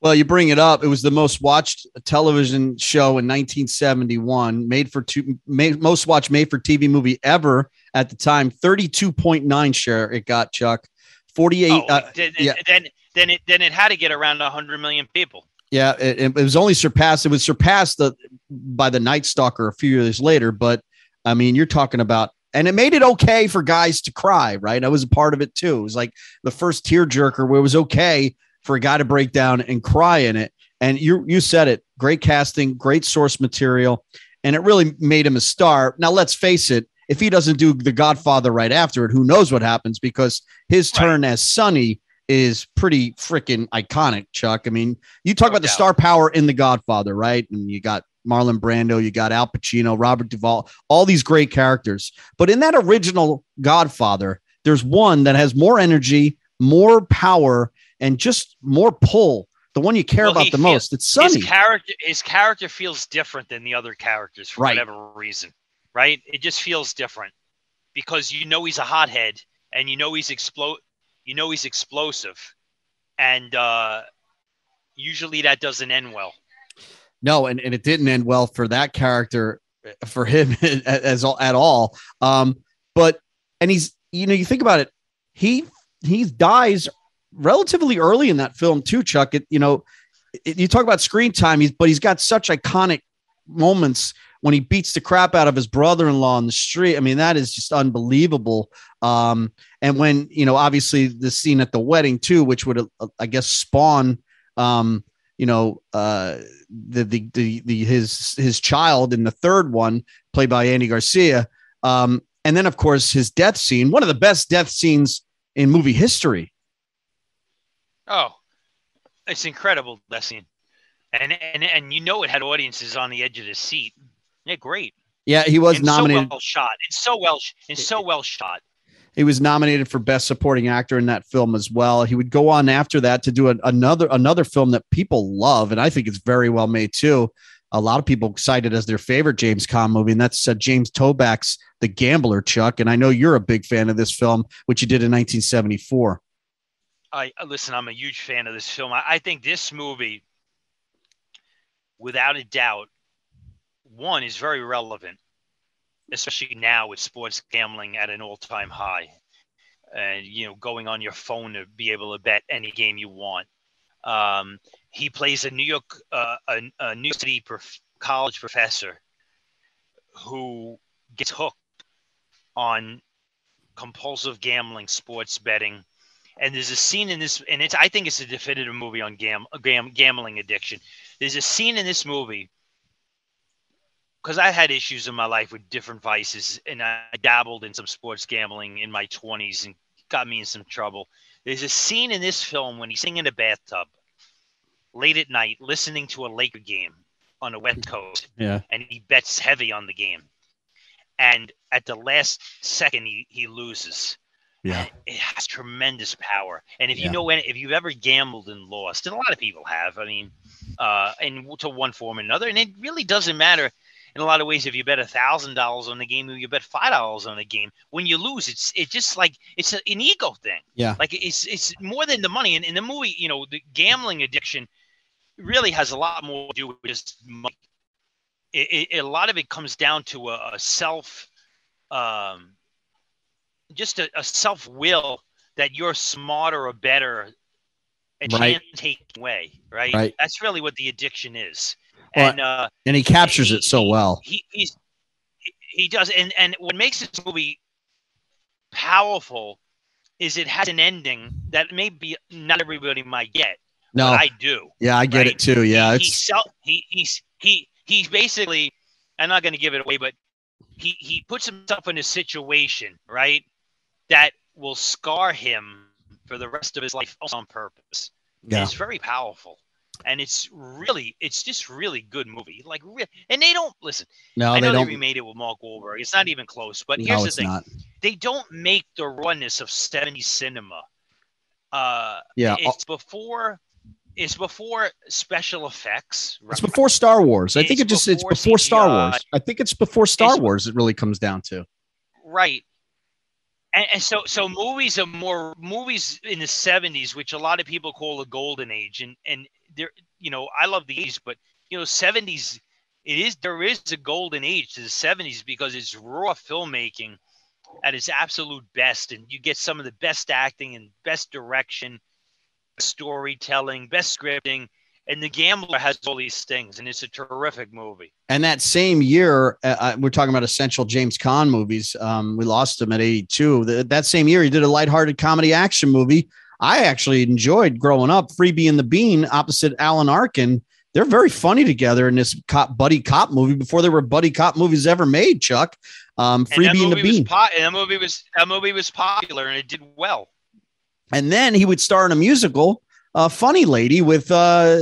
Well, you bring it up. It was the most watched television show in 1971, made for two, made, most watched made for TV movie ever at the time. 32.9 share it got, Chuck. 48. Oh, uh, then, yeah. then, then it then it had to get around 100 million people. Yeah, it, it was only surpassed. It was surpassed the, by the Night Stalker a few years later. But I mean, you're talking about and it made it okay for guys to cry, right? I was a part of it too. It was like the first tearjerker where it was okay for a guy to break down and cry in it. And you you said it, great casting, great source material, and it really made him a star. Now let's face it, if he doesn't do The Godfather right after it, who knows what happens because his turn right. as Sonny is pretty freaking iconic, Chuck. I mean, you talk no about doubt. the star power in The Godfather, right? And you got Marlon Brando, you got Al Pacino, Robert Duvall, all these great characters. But in that original Godfather, there's one that has more energy, more power, and just more pull. The one you care well, about the feels, most. It's Sonny. His character, his character feels different than the other characters for right. whatever reason. Right? It just feels different because you know he's a hothead and you know he's explode. You know he's explosive, and uh, usually that doesn't end well. No, and, and it didn't end well for that character for him as, at all. Um, but and he's you know you think about it, he he dies relatively early in that film too, Chuck. It you know it, you talk about screen time, he's but he's got such iconic moments when he beats the crap out of his brother-in-law on the street. I mean, that is just unbelievable. Um, and when you know, obviously the scene at the wedding too, which would uh, I guess spawn um, you know, uh, the, the, the, the, his, his child in the third one played by Andy Garcia. Um, and then of course his death scene, one of the best death scenes in movie history. Oh, it's incredible death scene. And, and, and you know, it had audiences on the edge of the seat. Yeah, great. Yeah, he was and nominated. So well shot. It's so well, it's so well shot. He was nominated for Best Supporting Actor in that film as well. He would go on after that to do a, another another film that people love, and I think it's very well made too. A lot of people cited as their favorite James Caan movie, and that's uh, James Toback's The Gambler, Chuck. And I know you're a big fan of this film, which you did in 1974. I listen. I'm a huge fan of this film. I, I think this movie, without a doubt, one is very relevant especially now with sports gambling at an all-time high and you know going on your phone to be able to bet any game you want. Um, he plays a new york uh, a, a new city prof- college professor who gets hooked on compulsive gambling sports betting. And there's a scene in this and it's i think it's a definitive movie on gam, gam, gambling addiction. There's a scene in this movie because I had issues in my life with different vices, and I dabbled in some sports gambling in my 20s and got me in some trouble. There's a scene in this film when he's sitting in a bathtub late at night, listening to a Laker game on a wet coast. Yeah. And he bets heavy on the game. And at the last second, he, he loses. Yeah. It has tremendous power. And if you yeah. know, if you've ever gambled and lost, and a lot of people have, I mean, uh, and to one form or another, and it really doesn't matter in a lot of ways, if you bet a thousand dollars on the game, or you bet five dollars on the game, when you lose, it's it's just like it's a, an ego thing. Yeah, like it's it's more than the money. And in the movie, you know, the gambling addiction really has a lot more to do with just money. It, it, a lot of it comes down to a, a self, um, just a, a self will that you're smarter or better and right. can't take away. Right? right? That's really what the addiction is. Well, and uh, and he captures he, it so well. He, he he does, and and what makes this movie powerful is it has an ending that maybe not everybody might get. No, I do. Yeah, I get right? it too. Yeah, he, he, he he's he he's basically. I'm not going to give it away, but he he puts himself in a situation right that will scar him for the rest of his life on purpose. Yeah. It's very powerful. And it's really, it's just really good movie. Like, and they don't listen. No, I they know don't. they remade it with Mark Wahlberg. It's not even close. But here's no, the thing: not. they don't make the rawness of 70s cinema. Uh, Yeah, it's before, it's before special effects. It's before Star Wars. I think It's it just it's before before Star Wars. I think it's before Star It's- Wars. It really comes down to. Right. And, and so so movies are more movies in the 70s which a lot of people call the golden age and and there you know I love the 80s but you know 70s it is there is a golden age to the 70s because it's raw filmmaking at its absolute best and you get some of the best acting and best direction storytelling best scripting and the gambler has all these things and it's a terrific movie And that same year, uh, uh, we're talking about essential James Caan movies. Um, we lost him at 82. The, that same year, he did a lighthearted comedy action movie. I actually enjoyed growing up. Freebie and the Bean opposite Alan Arkin. They're very funny together in this cop, buddy cop movie before there were buddy cop movies ever made. Chuck, um, and Freebie and the Bean. po- and that movie was that movie was popular and it did well and then he would star in a musical, uh, Funny Lady with uh,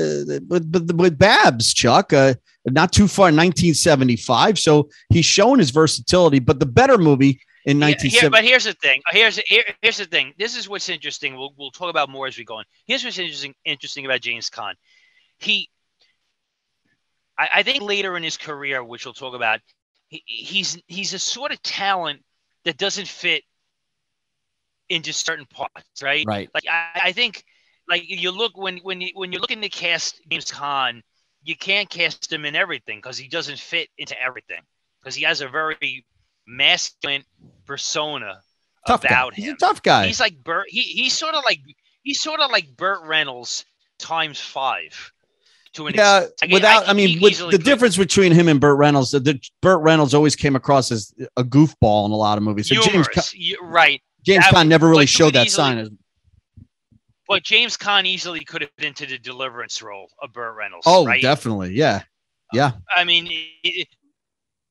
with, with with Babs Chuck. Uh, not too far, 1975. So he's shown his versatility. But the better movie in Yeah, 1970. here- but here's the thing. Here's here, here's the thing. This is what's interesting. We'll we'll talk about more as we go on. Here's what's interesting interesting about James Caan. He, I, I think later in his career, which we'll talk about, he, he's he's a sort of talent that doesn't fit into certain parts, right? right. Like I, I think, like you look when when you when you're looking to cast James Caan, you can't cast him in everything because he doesn't fit into everything because he has a very masculine persona Tough guy. about He's a him. tough guy. He's like Burt. He, he's sort of like he's sort of like Burt Reynolds times five. To an yeah, without I, he mean, with the could- difference between him and Burt Reynolds, the, the Burt Reynolds always came across as a goofball in a lot of movies. So James Ca- you- right? James that Caan never really showed that easily- sign. But James Caan easily could have been to the deliverance role of Burt Reynolds. oh, right? definitely, yeah, yeah. I mean, it-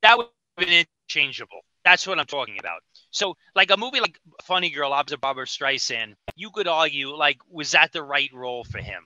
that would have been interchangeable. That's what I'm talking about. So, like a movie like Funny Girl, opposite Barbra Streisand, you could argue, like, was that the right role for him?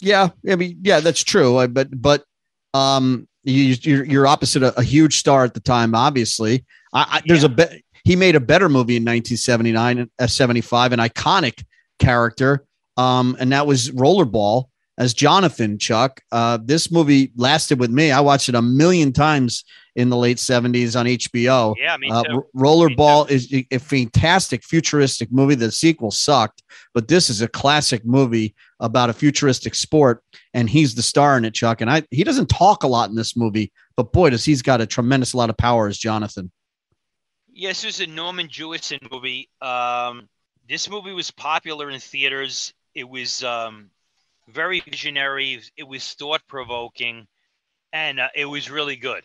Yeah, I mean, yeah, that's true. I- But but um, you, you're you're opposite a, a huge star at the time. Obviously, I, I, there's a be- he made a better movie in 1979, uh, 75, an iconic character, um, and that was Rollerball as Jonathan Chuck. Uh, this movie lasted with me. I watched it a million times in the late 70s on HBO. Yeah, I mean, Uh, too. R- Rollerball is a- a fantastic futuristic movie. The sequel sucked, but this is a classic movie about a futuristic sport, and he's the star in it, Chuck. And I he doesn't talk a lot in this movie, but boy, does he's got a tremendous lot of power as Jonathan. Yes, this is a Norman Jewison movie. Um, this movie was popular in theaters. It was um, very visionary. It was thought provoking, and uh, it was really good.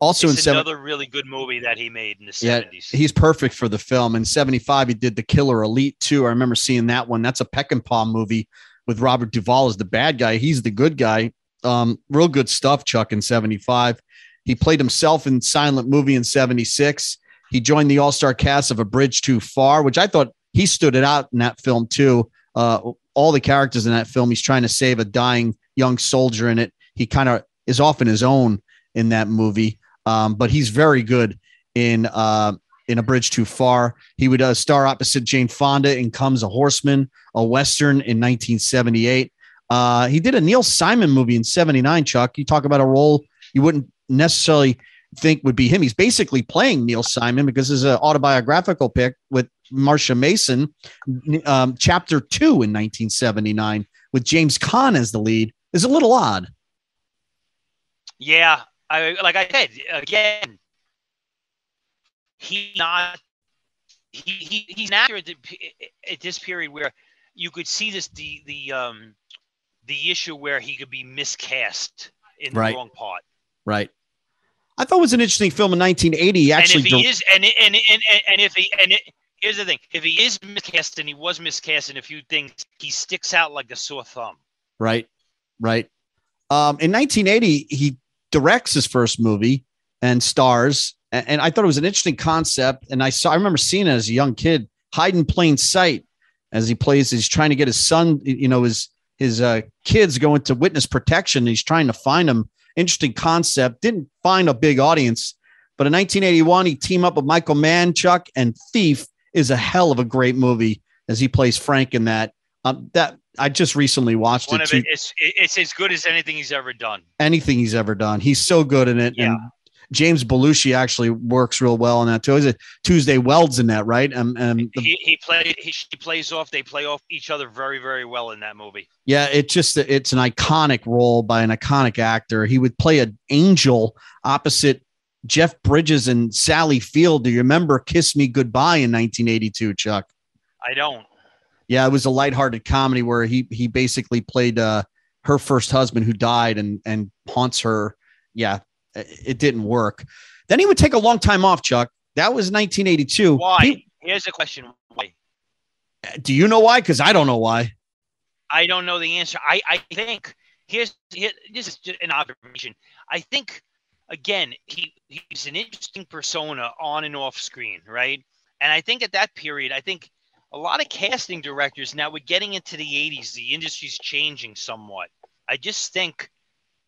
Also it's in seven, another really good movie that he made in the Yeah, seventies. he's perfect for the film. In 75, he did The Killer Elite too. I remember seeing that one. That's a Peckinpah movie with Robert Duvall as the bad guy. He's the good guy. Um, real good stuff, Chuck, in 75. He played himself in Silent Movie in 76. He joined the all star cast of A Bridge Too Far, which I thought he stood it out in that film too. Uh, all the characters in that film, he's trying to save a dying young soldier in it. He kind of is often his own in that movie, um, but he's very good in uh, in A Bridge Too Far. He would uh, star opposite Jane Fonda in Comes a Horseman, a Western in 1978. Uh, he did a Neil Simon movie in 79, Chuck. You talk about a role you wouldn't necessarily think would be him. He's basically playing Neil Simon because it's an autobiographical pick with Marsha Mason, um, chapter two in 1979, with James Caan as the lead, is a little odd. Yeah, I like I said again. He not he, he he's an actor at, the, at this period where you could see this the the um the issue where he could be miscast in Right. the wrong part. Right. I thought it was an interesting film in 1980. Actually and if he is and and and, and, and if he and here's the thing, if he is miscast and he was miscast in a few things, he sticks out like a sore thumb. Right. Right. Um, in 1980, he directs his first movie and stars. And, and I thought it was an interesting concept. And I saw, I remember seeing it as a young kid, Hide in Plain Sight. as he plays. He's trying to get his son, you know, his his uh, kids go into witness protection. He's trying to find them. Interesting concept. Didn't find a big audience, but in 1981 he teamed up with Michael Mann, Chuck, and Thief is a hell of a great movie as he plays Frank in that. Um, that I just recently watched One it. too. it, it's it's as good as anything he's ever done. anything he's ever done. He's so good in it. Yeah. And James Belushi actually works real well in that too. Is it Tuesday Welds in that, right? Um, um, the- He he played he, he plays off. They play off each other very very well in that movie. yeah, it just it's an iconic role by an iconic actor. He would play an angel opposite Jeff Bridges and Sally Field. Do you remember Kiss Me Goodbye in 1982, Chuck? I don't. Yeah, it was a lighthearted comedy where he he basically played uh her first husband who died and and haunts her. Yeah, it didn't work. Then he would take a long time off, Chuck. That was 1982. Why? He- Here's a question. Why? do you know why? Because I don't know why. I don't know the answer. I, I think here's here, this is just an observation. I think again he he's an interesting persona on and off screen, right? And I think at that period, I think a lot of casting directors now we're getting into the 80s, the industry's changing somewhat. I just think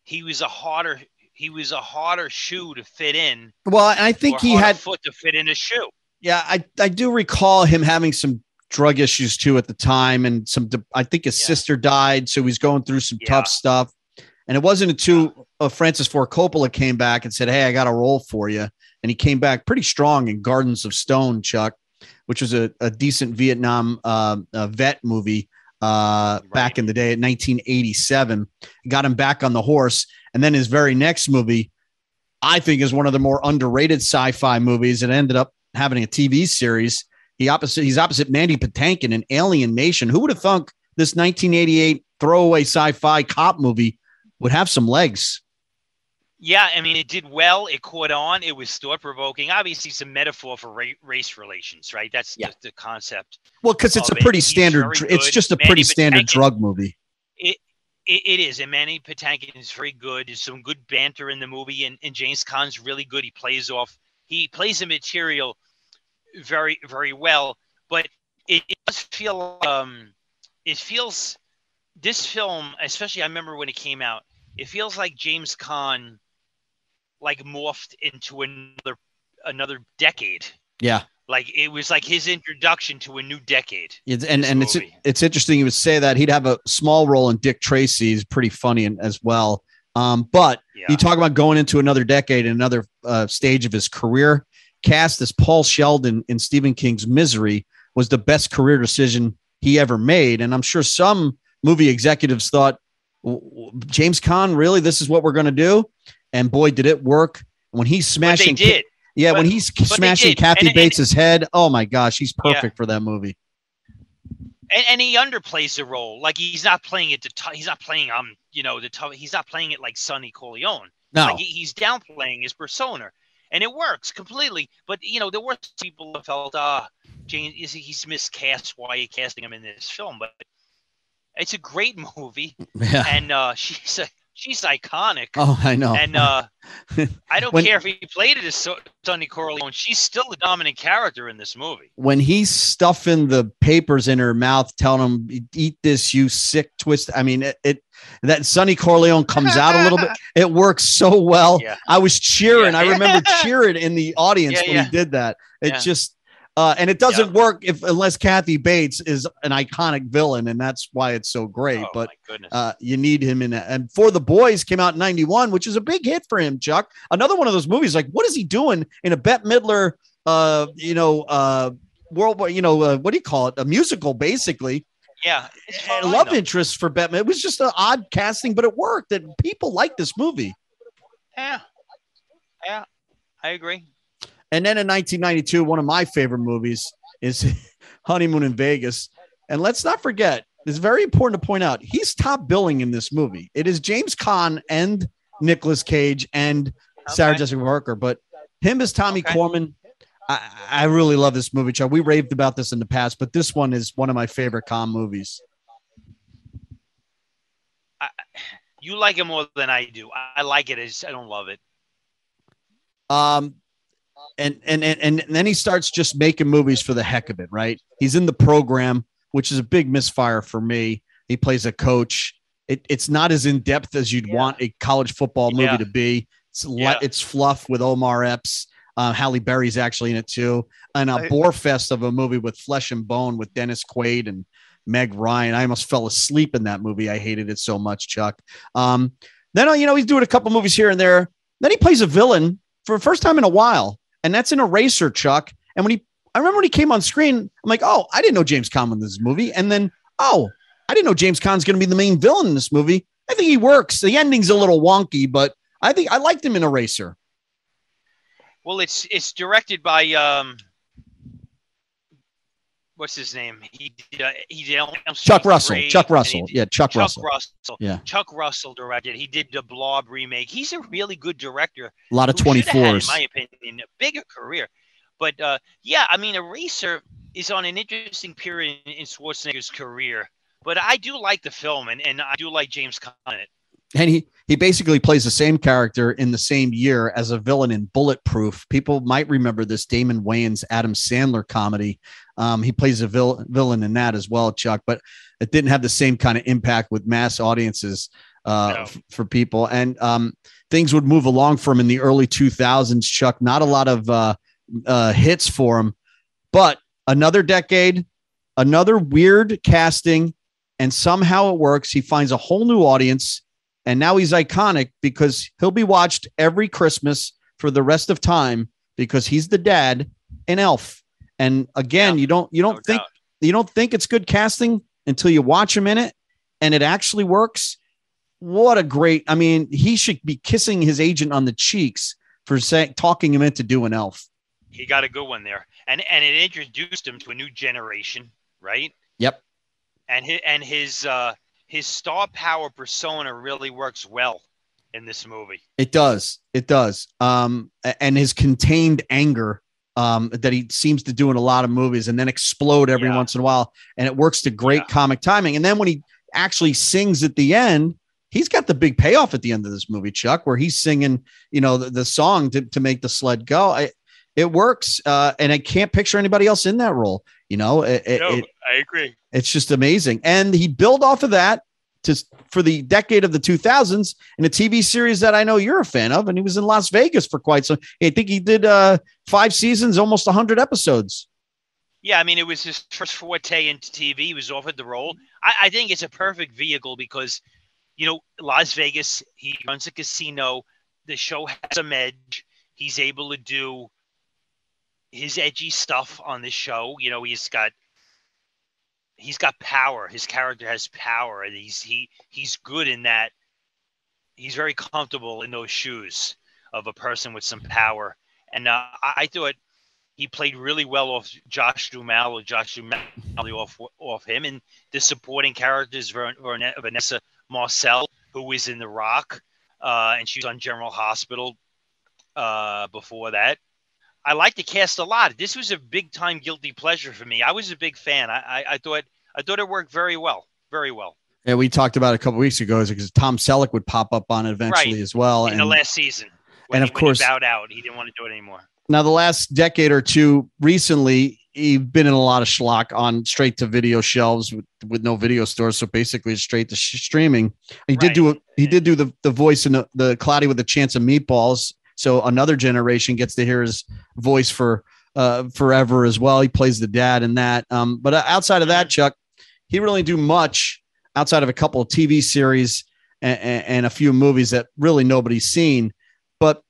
he was a harder he was a harder shoe to fit in. Well, I think he had. foot to fit in a shoe. Yeah, I I do recall him having some drug issues too at the time, and some. I think his Yeah. sister died, so he's going through some Yeah. tough stuff. And it wasn't until uh, Francis Ford Coppola came back and said, "Hey, I got a role for you," and he came back pretty strong in Gardens of Stone, Chuck, which was a, a decent Vietnam uh, uh, vet movie uh, back in the day, at 1987. Got him back on the horse, and then his very next movie, I think, is one of the more underrated sci-fi movies. It ended up having a TV series. He opposite he's opposite Mandy Patinkin in Alien Nation. Who would have thunk this 1988 throwaway sci-fi cop movie would have some legs? Yeah, I mean, it did well. It caught on. It was thought provoking. Obviously, it's a metaphor for ra- race relations, right? That's Yeah. the, the concept. Well, because it's a of it. pretty standard. dr- It's just a Mandy pretty standard drug movie. It, it is. And Mandy Patinkin is very good. There's some good banter in the movie, and, and James Caan's really good. He plays off. He plays the material very, very well. But it, it does feel. Um, it feels. This film, especially, I remember when it came out. It feels like James Caan, like morphed into another another decade. Yeah. Like it was like his introduction to a new decade. It's, and and it's movie. it's interesting you would say that he'd have a small role in Dick Tracy. He's pretty funny in, as well. Um, but Yeah. you talk about going into another decade, and another uh, stage of his career. Cast as Paul Sheldon in Stephen King's Misery was the best career decision he ever made, and I'm sure some movie executives thought, "W- w- James Caan, really, this is what we're going to do, and boy, did it work. When he's But they smashing, did. yeah, when he's smashing. Kathy And- and- Bates's head, oh my gosh, he's Yeah. perfect for that movie. and, and he underplays the role. Like he's not playing it to t- he's not playing um you know the t- he's not playing it like Sonny Corleone. No, Like he's downplaying his persona, and it works completely. But you know there were people that felt ah James is he's miscast. Why are you casting him in this film? But it's a great movie, yeah. and uh, she's a, she's iconic. Oh, I know. And uh, I don't When- care if he played it as so- Sonny Corleone. She's still the dominant character in this movie. when he's stuffing the papers in her mouth, telling him, "Eat this, you sick twist." I mean, it, it that Sonny Corleone comes out a little bit. It works so well. Yeah. I was cheering. Yeah. I remember cheering in the audience Yeah, when he did that. It just. Uh, and it doesn't work if unless Kathy Bates is an iconic villain, and that's why it's so great. oh but uh, you need him in it. And For the Boys came out in 91, which is a big hit for him, Chuck. Another one of those movies, like, what is he doing in a Bette Midler, uh, you know, uh, world, you know, uh, what do you call it? A musical, basically. yeah, love interest for Bette. It was just an odd casting, but it worked. That people like this movie. Yeah. Yeah. I agree. And then in 1992, one of my favorite movies is Honeymoon in Vegas. And let's not forget, it's very important to point out he's top billing in this movie. It is James Caan and Nicolas Cage and Sarah Okay. Jessica Parker, but him as Tommy Okay. Korman. I, I really love this movie, Chuck. We raved about this in the past, but this one is one of my favorite Caan movies. You like it more than I do. I, I like it. I just I don't love it. Um, and, and and and then he starts just making movies for the heck of it, right? He's in the program which is a big misfire for me. He plays a coach. It, it's not as in depth as you'd Yeah. want a college football movie Yeah. to be. It's Yeah. it's fluff with Omar Epps. Uh, Halle Berry's actually in it too, and a I- bore fest of a movie with flesh and bone with Dennis Quaid and Meg Ryan. I almost fell asleep in that movie. I hated it so much, Chuck. Um, then you know he's doing a couple movies here and there. Then he plays a villain for the first time in a while, and that's in Eraser, Chuck. And when he, I remember when he came on screen, I'm like, oh, I didn't know James Caan in this movie. And then, oh, I didn't know James Caan's going to be the main villain in this movie. I think he works. The ending's a little wonky, but I think I liked him in Eraser. Well, it's it's directed by um, what's his name? He did, uh, he did Chuck Russell. 3, Chuck Russell. Yeah, Chuck, Chuck Russell. Russell. Yeah. Chuck Russell directed. He did the Blob remake. He's a really good director. A lot of who should have had, 24s. in my opinion, a bigger career. But uh, yeah, I mean, Eraser is on an interesting period in, in Schwarzenegger's career. But I do like the film, and, and I do like James Caan and he he basically plays the same character in the same year as a villain in Bulletproof. People might remember this Damon Wayans Adam Sandler comedy. Um, he plays a vil- villain in that as well, Chuck, but it didn't have the same kind of impact with mass audiences uh, No. f- for people. And um, things would move along for him in the early 2000s, Chuck. Not a lot of uh, uh, hits for him, but another decade, another weird casting, and somehow it works. He finds a whole new audience and now he's iconic because he'll be watched every Christmas for the rest of time because he's the dad in Elf. And again, Yeah, you don't you don't No think doubt. you don't think it's good casting until you watch him in it and it actually works. What a great! I mean, he should be kissing his agent on the cheeks for saying talking him into doing Elf. he got a good one there, and and it introduced him to a new generation, right? Yep. And his and his uh, his star power persona really works well in this movie. It does. It does. Um, and his contained anger um, that he seems to do in a lot of movies and then explode every Yeah. once in a while. And it works to great Yeah. comic timing. And then when he actually sings at the end, he's got the big payoff at the end of this movie, Chuck, where he's singing, you know, the, the song to, to make the sled go. I, it works. Uh, and I can't picture anybody else in that role. You know, it, it- it- I agree. it's just amazing. And he built off of that to for the decade of the 2000s in a TV series that I know you're a fan of. And he was in Las Vegas for quite some. I think he did uh, five seasons, almost 100 episodes. Yeah, I mean, it was his first forte into TV. He was offered the role. I, I think it's a perfect vehicle because, you know, Las Vegas, he runs a casino. The show has a edge. He's able to do his edgy stuff on the show. You know, he's got he's got power. His character has power, and he's he he's good in that. He's very comfortable in those shoes of a person with some power, and uh, I, I thought he played really well off Josh Duhamel or Josh Duhamel off off him, and the supporting characters Vanessa Marcil, who was in The Rock, uh, and she was on General Hospital uh, before that. I like the cast a lot. This was a big time guilty pleasure for me. I was a big fan. I, I, I thought I thought it worked very well, very well Yeah, we talked about it a couple weeks ago because Tom Selleck would pop up on it eventually Right. as well. in And the last season. And of course- bowed out. He didn't want to do it anymore. now the last decade or two recently, he's been in a lot of schlock on straight to video shelves with, with no video stores. So basically straight to sh- streaming. He did do a, he did do the, the voice in the, the Cloudy with a Chance of Meatballs. So another generation gets to hear his voice for uh, forever as well. He plays the dad in that. Um, but uh, outside of that, Chuck, he really do much outside of a couple of TV series and, and a few movies that really nobody's seen. But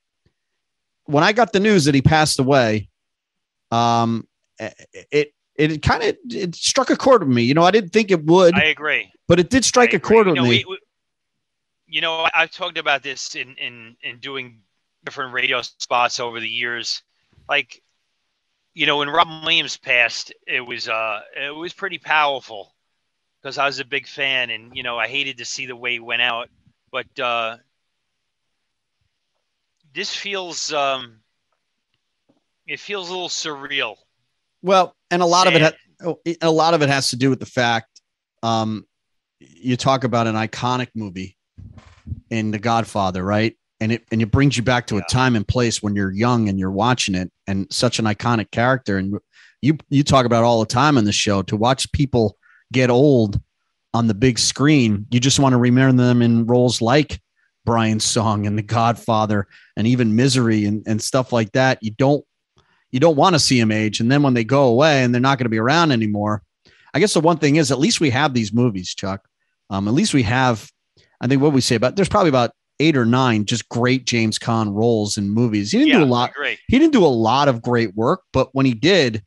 when I got the news that he passed away, um, it it kind of it struck a chord with me. You know, I didn't think it would, I agree. but it did strike a chord you with know, me. we- we- you know, I- I've talked about this in, in, in doing different radio spots over the years. Like, you know, when Robin Williams passed, it was uh, it was pretty powerful because I was a big fan, and you know, I hated to see the way he went out. But uh, this feels um, it feels a little surreal. Well, and a lot of it, ha- oh, a lot of it has to do with the fact, um, you talk about an iconic movie in The Godfather, right? And it and it brings you back to a time and place when you're young and you're watching it, and such an iconic character. And you you talk about all the time on the show to watch people get old on the big screen. You just want to remember them in roles like Brian's song and The Godfather and even Misery and, and stuff like that. You don't you don't want to see them age. And then when they go away and they're not going to be around anymore, I guess the one thing is at least we have these movies, Chuck. Um, at least we have, I think what we say about there's probably about eight or nine just great James Caan roles in movies. He didn't Yeah, do a lot. Great. He didn't do a lot of great work, but when he did,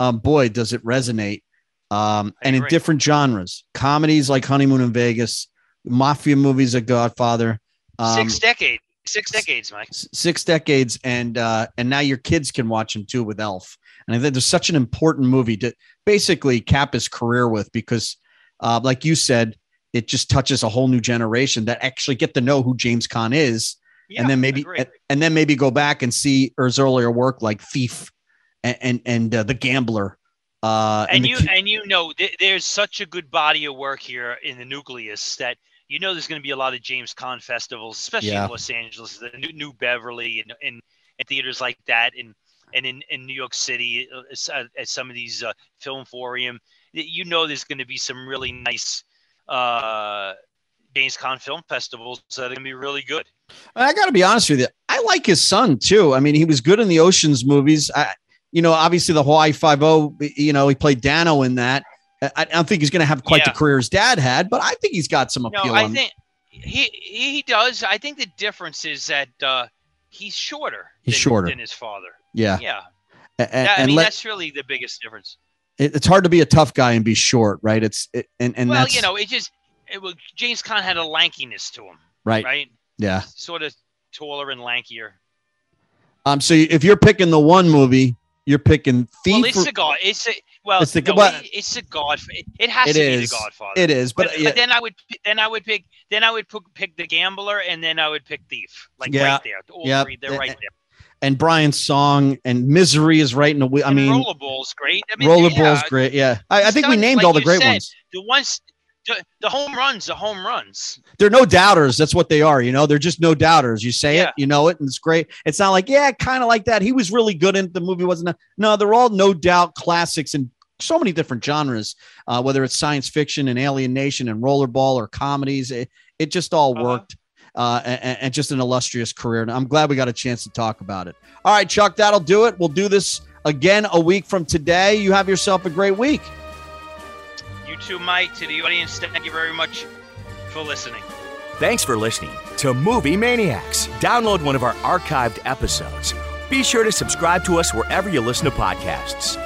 um, boy, does it resonate. Um, and in different genres, comedies like Honeymoon in Vegas, mafia movies like Godfather, um, Six decades. Six decades, Mike. six decades, and uh, and now your kids can watch him too with Elf. And I think there's such an important movie to basically cap his career with because, uh, like you said, it just touches a whole new generation that actually get to know who James Caan is Yeah, and then maybe and, and then maybe go back and see his earlier work like Thief and and, and uh, The Gambler. Uh, and the you Ki- and you know th- there's such a good body of work here in the nucleus that you know there's going to be a lot of James Caan festivals, especially Yeah. in Los Angeles, the New, New Beverly, and and, and theaters like that, and and in, in New York City uh, uh, at some of these uh, film forum. You know there's going to be some really nice uh, James Caan film festivals that to be really good. I got to be honest with you. I like his son too. I mean, he was good in the Ocean's movies. I, you know, obviously the Hawaii Five O. You know, he played Danno in that. I, I don't think he's going to have quite Yeah. the career his dad had, but I think he's got some No, appeal. I on- think he he does. I think the difference is that uh, he's shorter. He's than, shorter. than his father. yeah, Yeah, A- a- That- I and mean let- that's really the biggest difference. It- it's hard to be a tough guy and be short, right? It's it, and and well, you know, it just it, was James Caan had a lankiness to him, right. right? Yeah. Sort of taller and lankier. Um. So if you're picking the one movie, you're picking Thief. well, it's the God. It's a well. It's the- no, it- it's the God. It, has It to is. be the Godfather. it is, but, But, yeah, but then I would then I would pick then I would pick, pick the gambler and then I would pick thief like Yeah. right there. All three, they're right there. And Brian's song and Misery is right in the. I mean, rollerball's great. I mean, Rollerball's yeah, great. Yeah, I, I think we named like all the great said, ones. The ones, the, the home runs, the home runs. They're no doubters. That's what they are. You know, they're just no doubters. You say it, you know it, and it's great. It's not like yeah, kind of like that. He was really good in the movie. Wasn't it? no. They're all no doubt classics in so many different genres. Uh, whether it's science fiction and Alien Nation and Rollerball or comedies, it, it just all Uh-huh. Worked. Uh, and, and just an illustrious career. And I'm glad we got a chance to talk about it. All right, Chuck, that'll do it. We'll do this again a week from today. You have yourself a great week. You too, Mike. To the audience, thank you very much for listening. Thanks for listening to Movie Maniacs. Download one of our archived episodes. Be sure to subscribe to us wherever you listen to podcasts.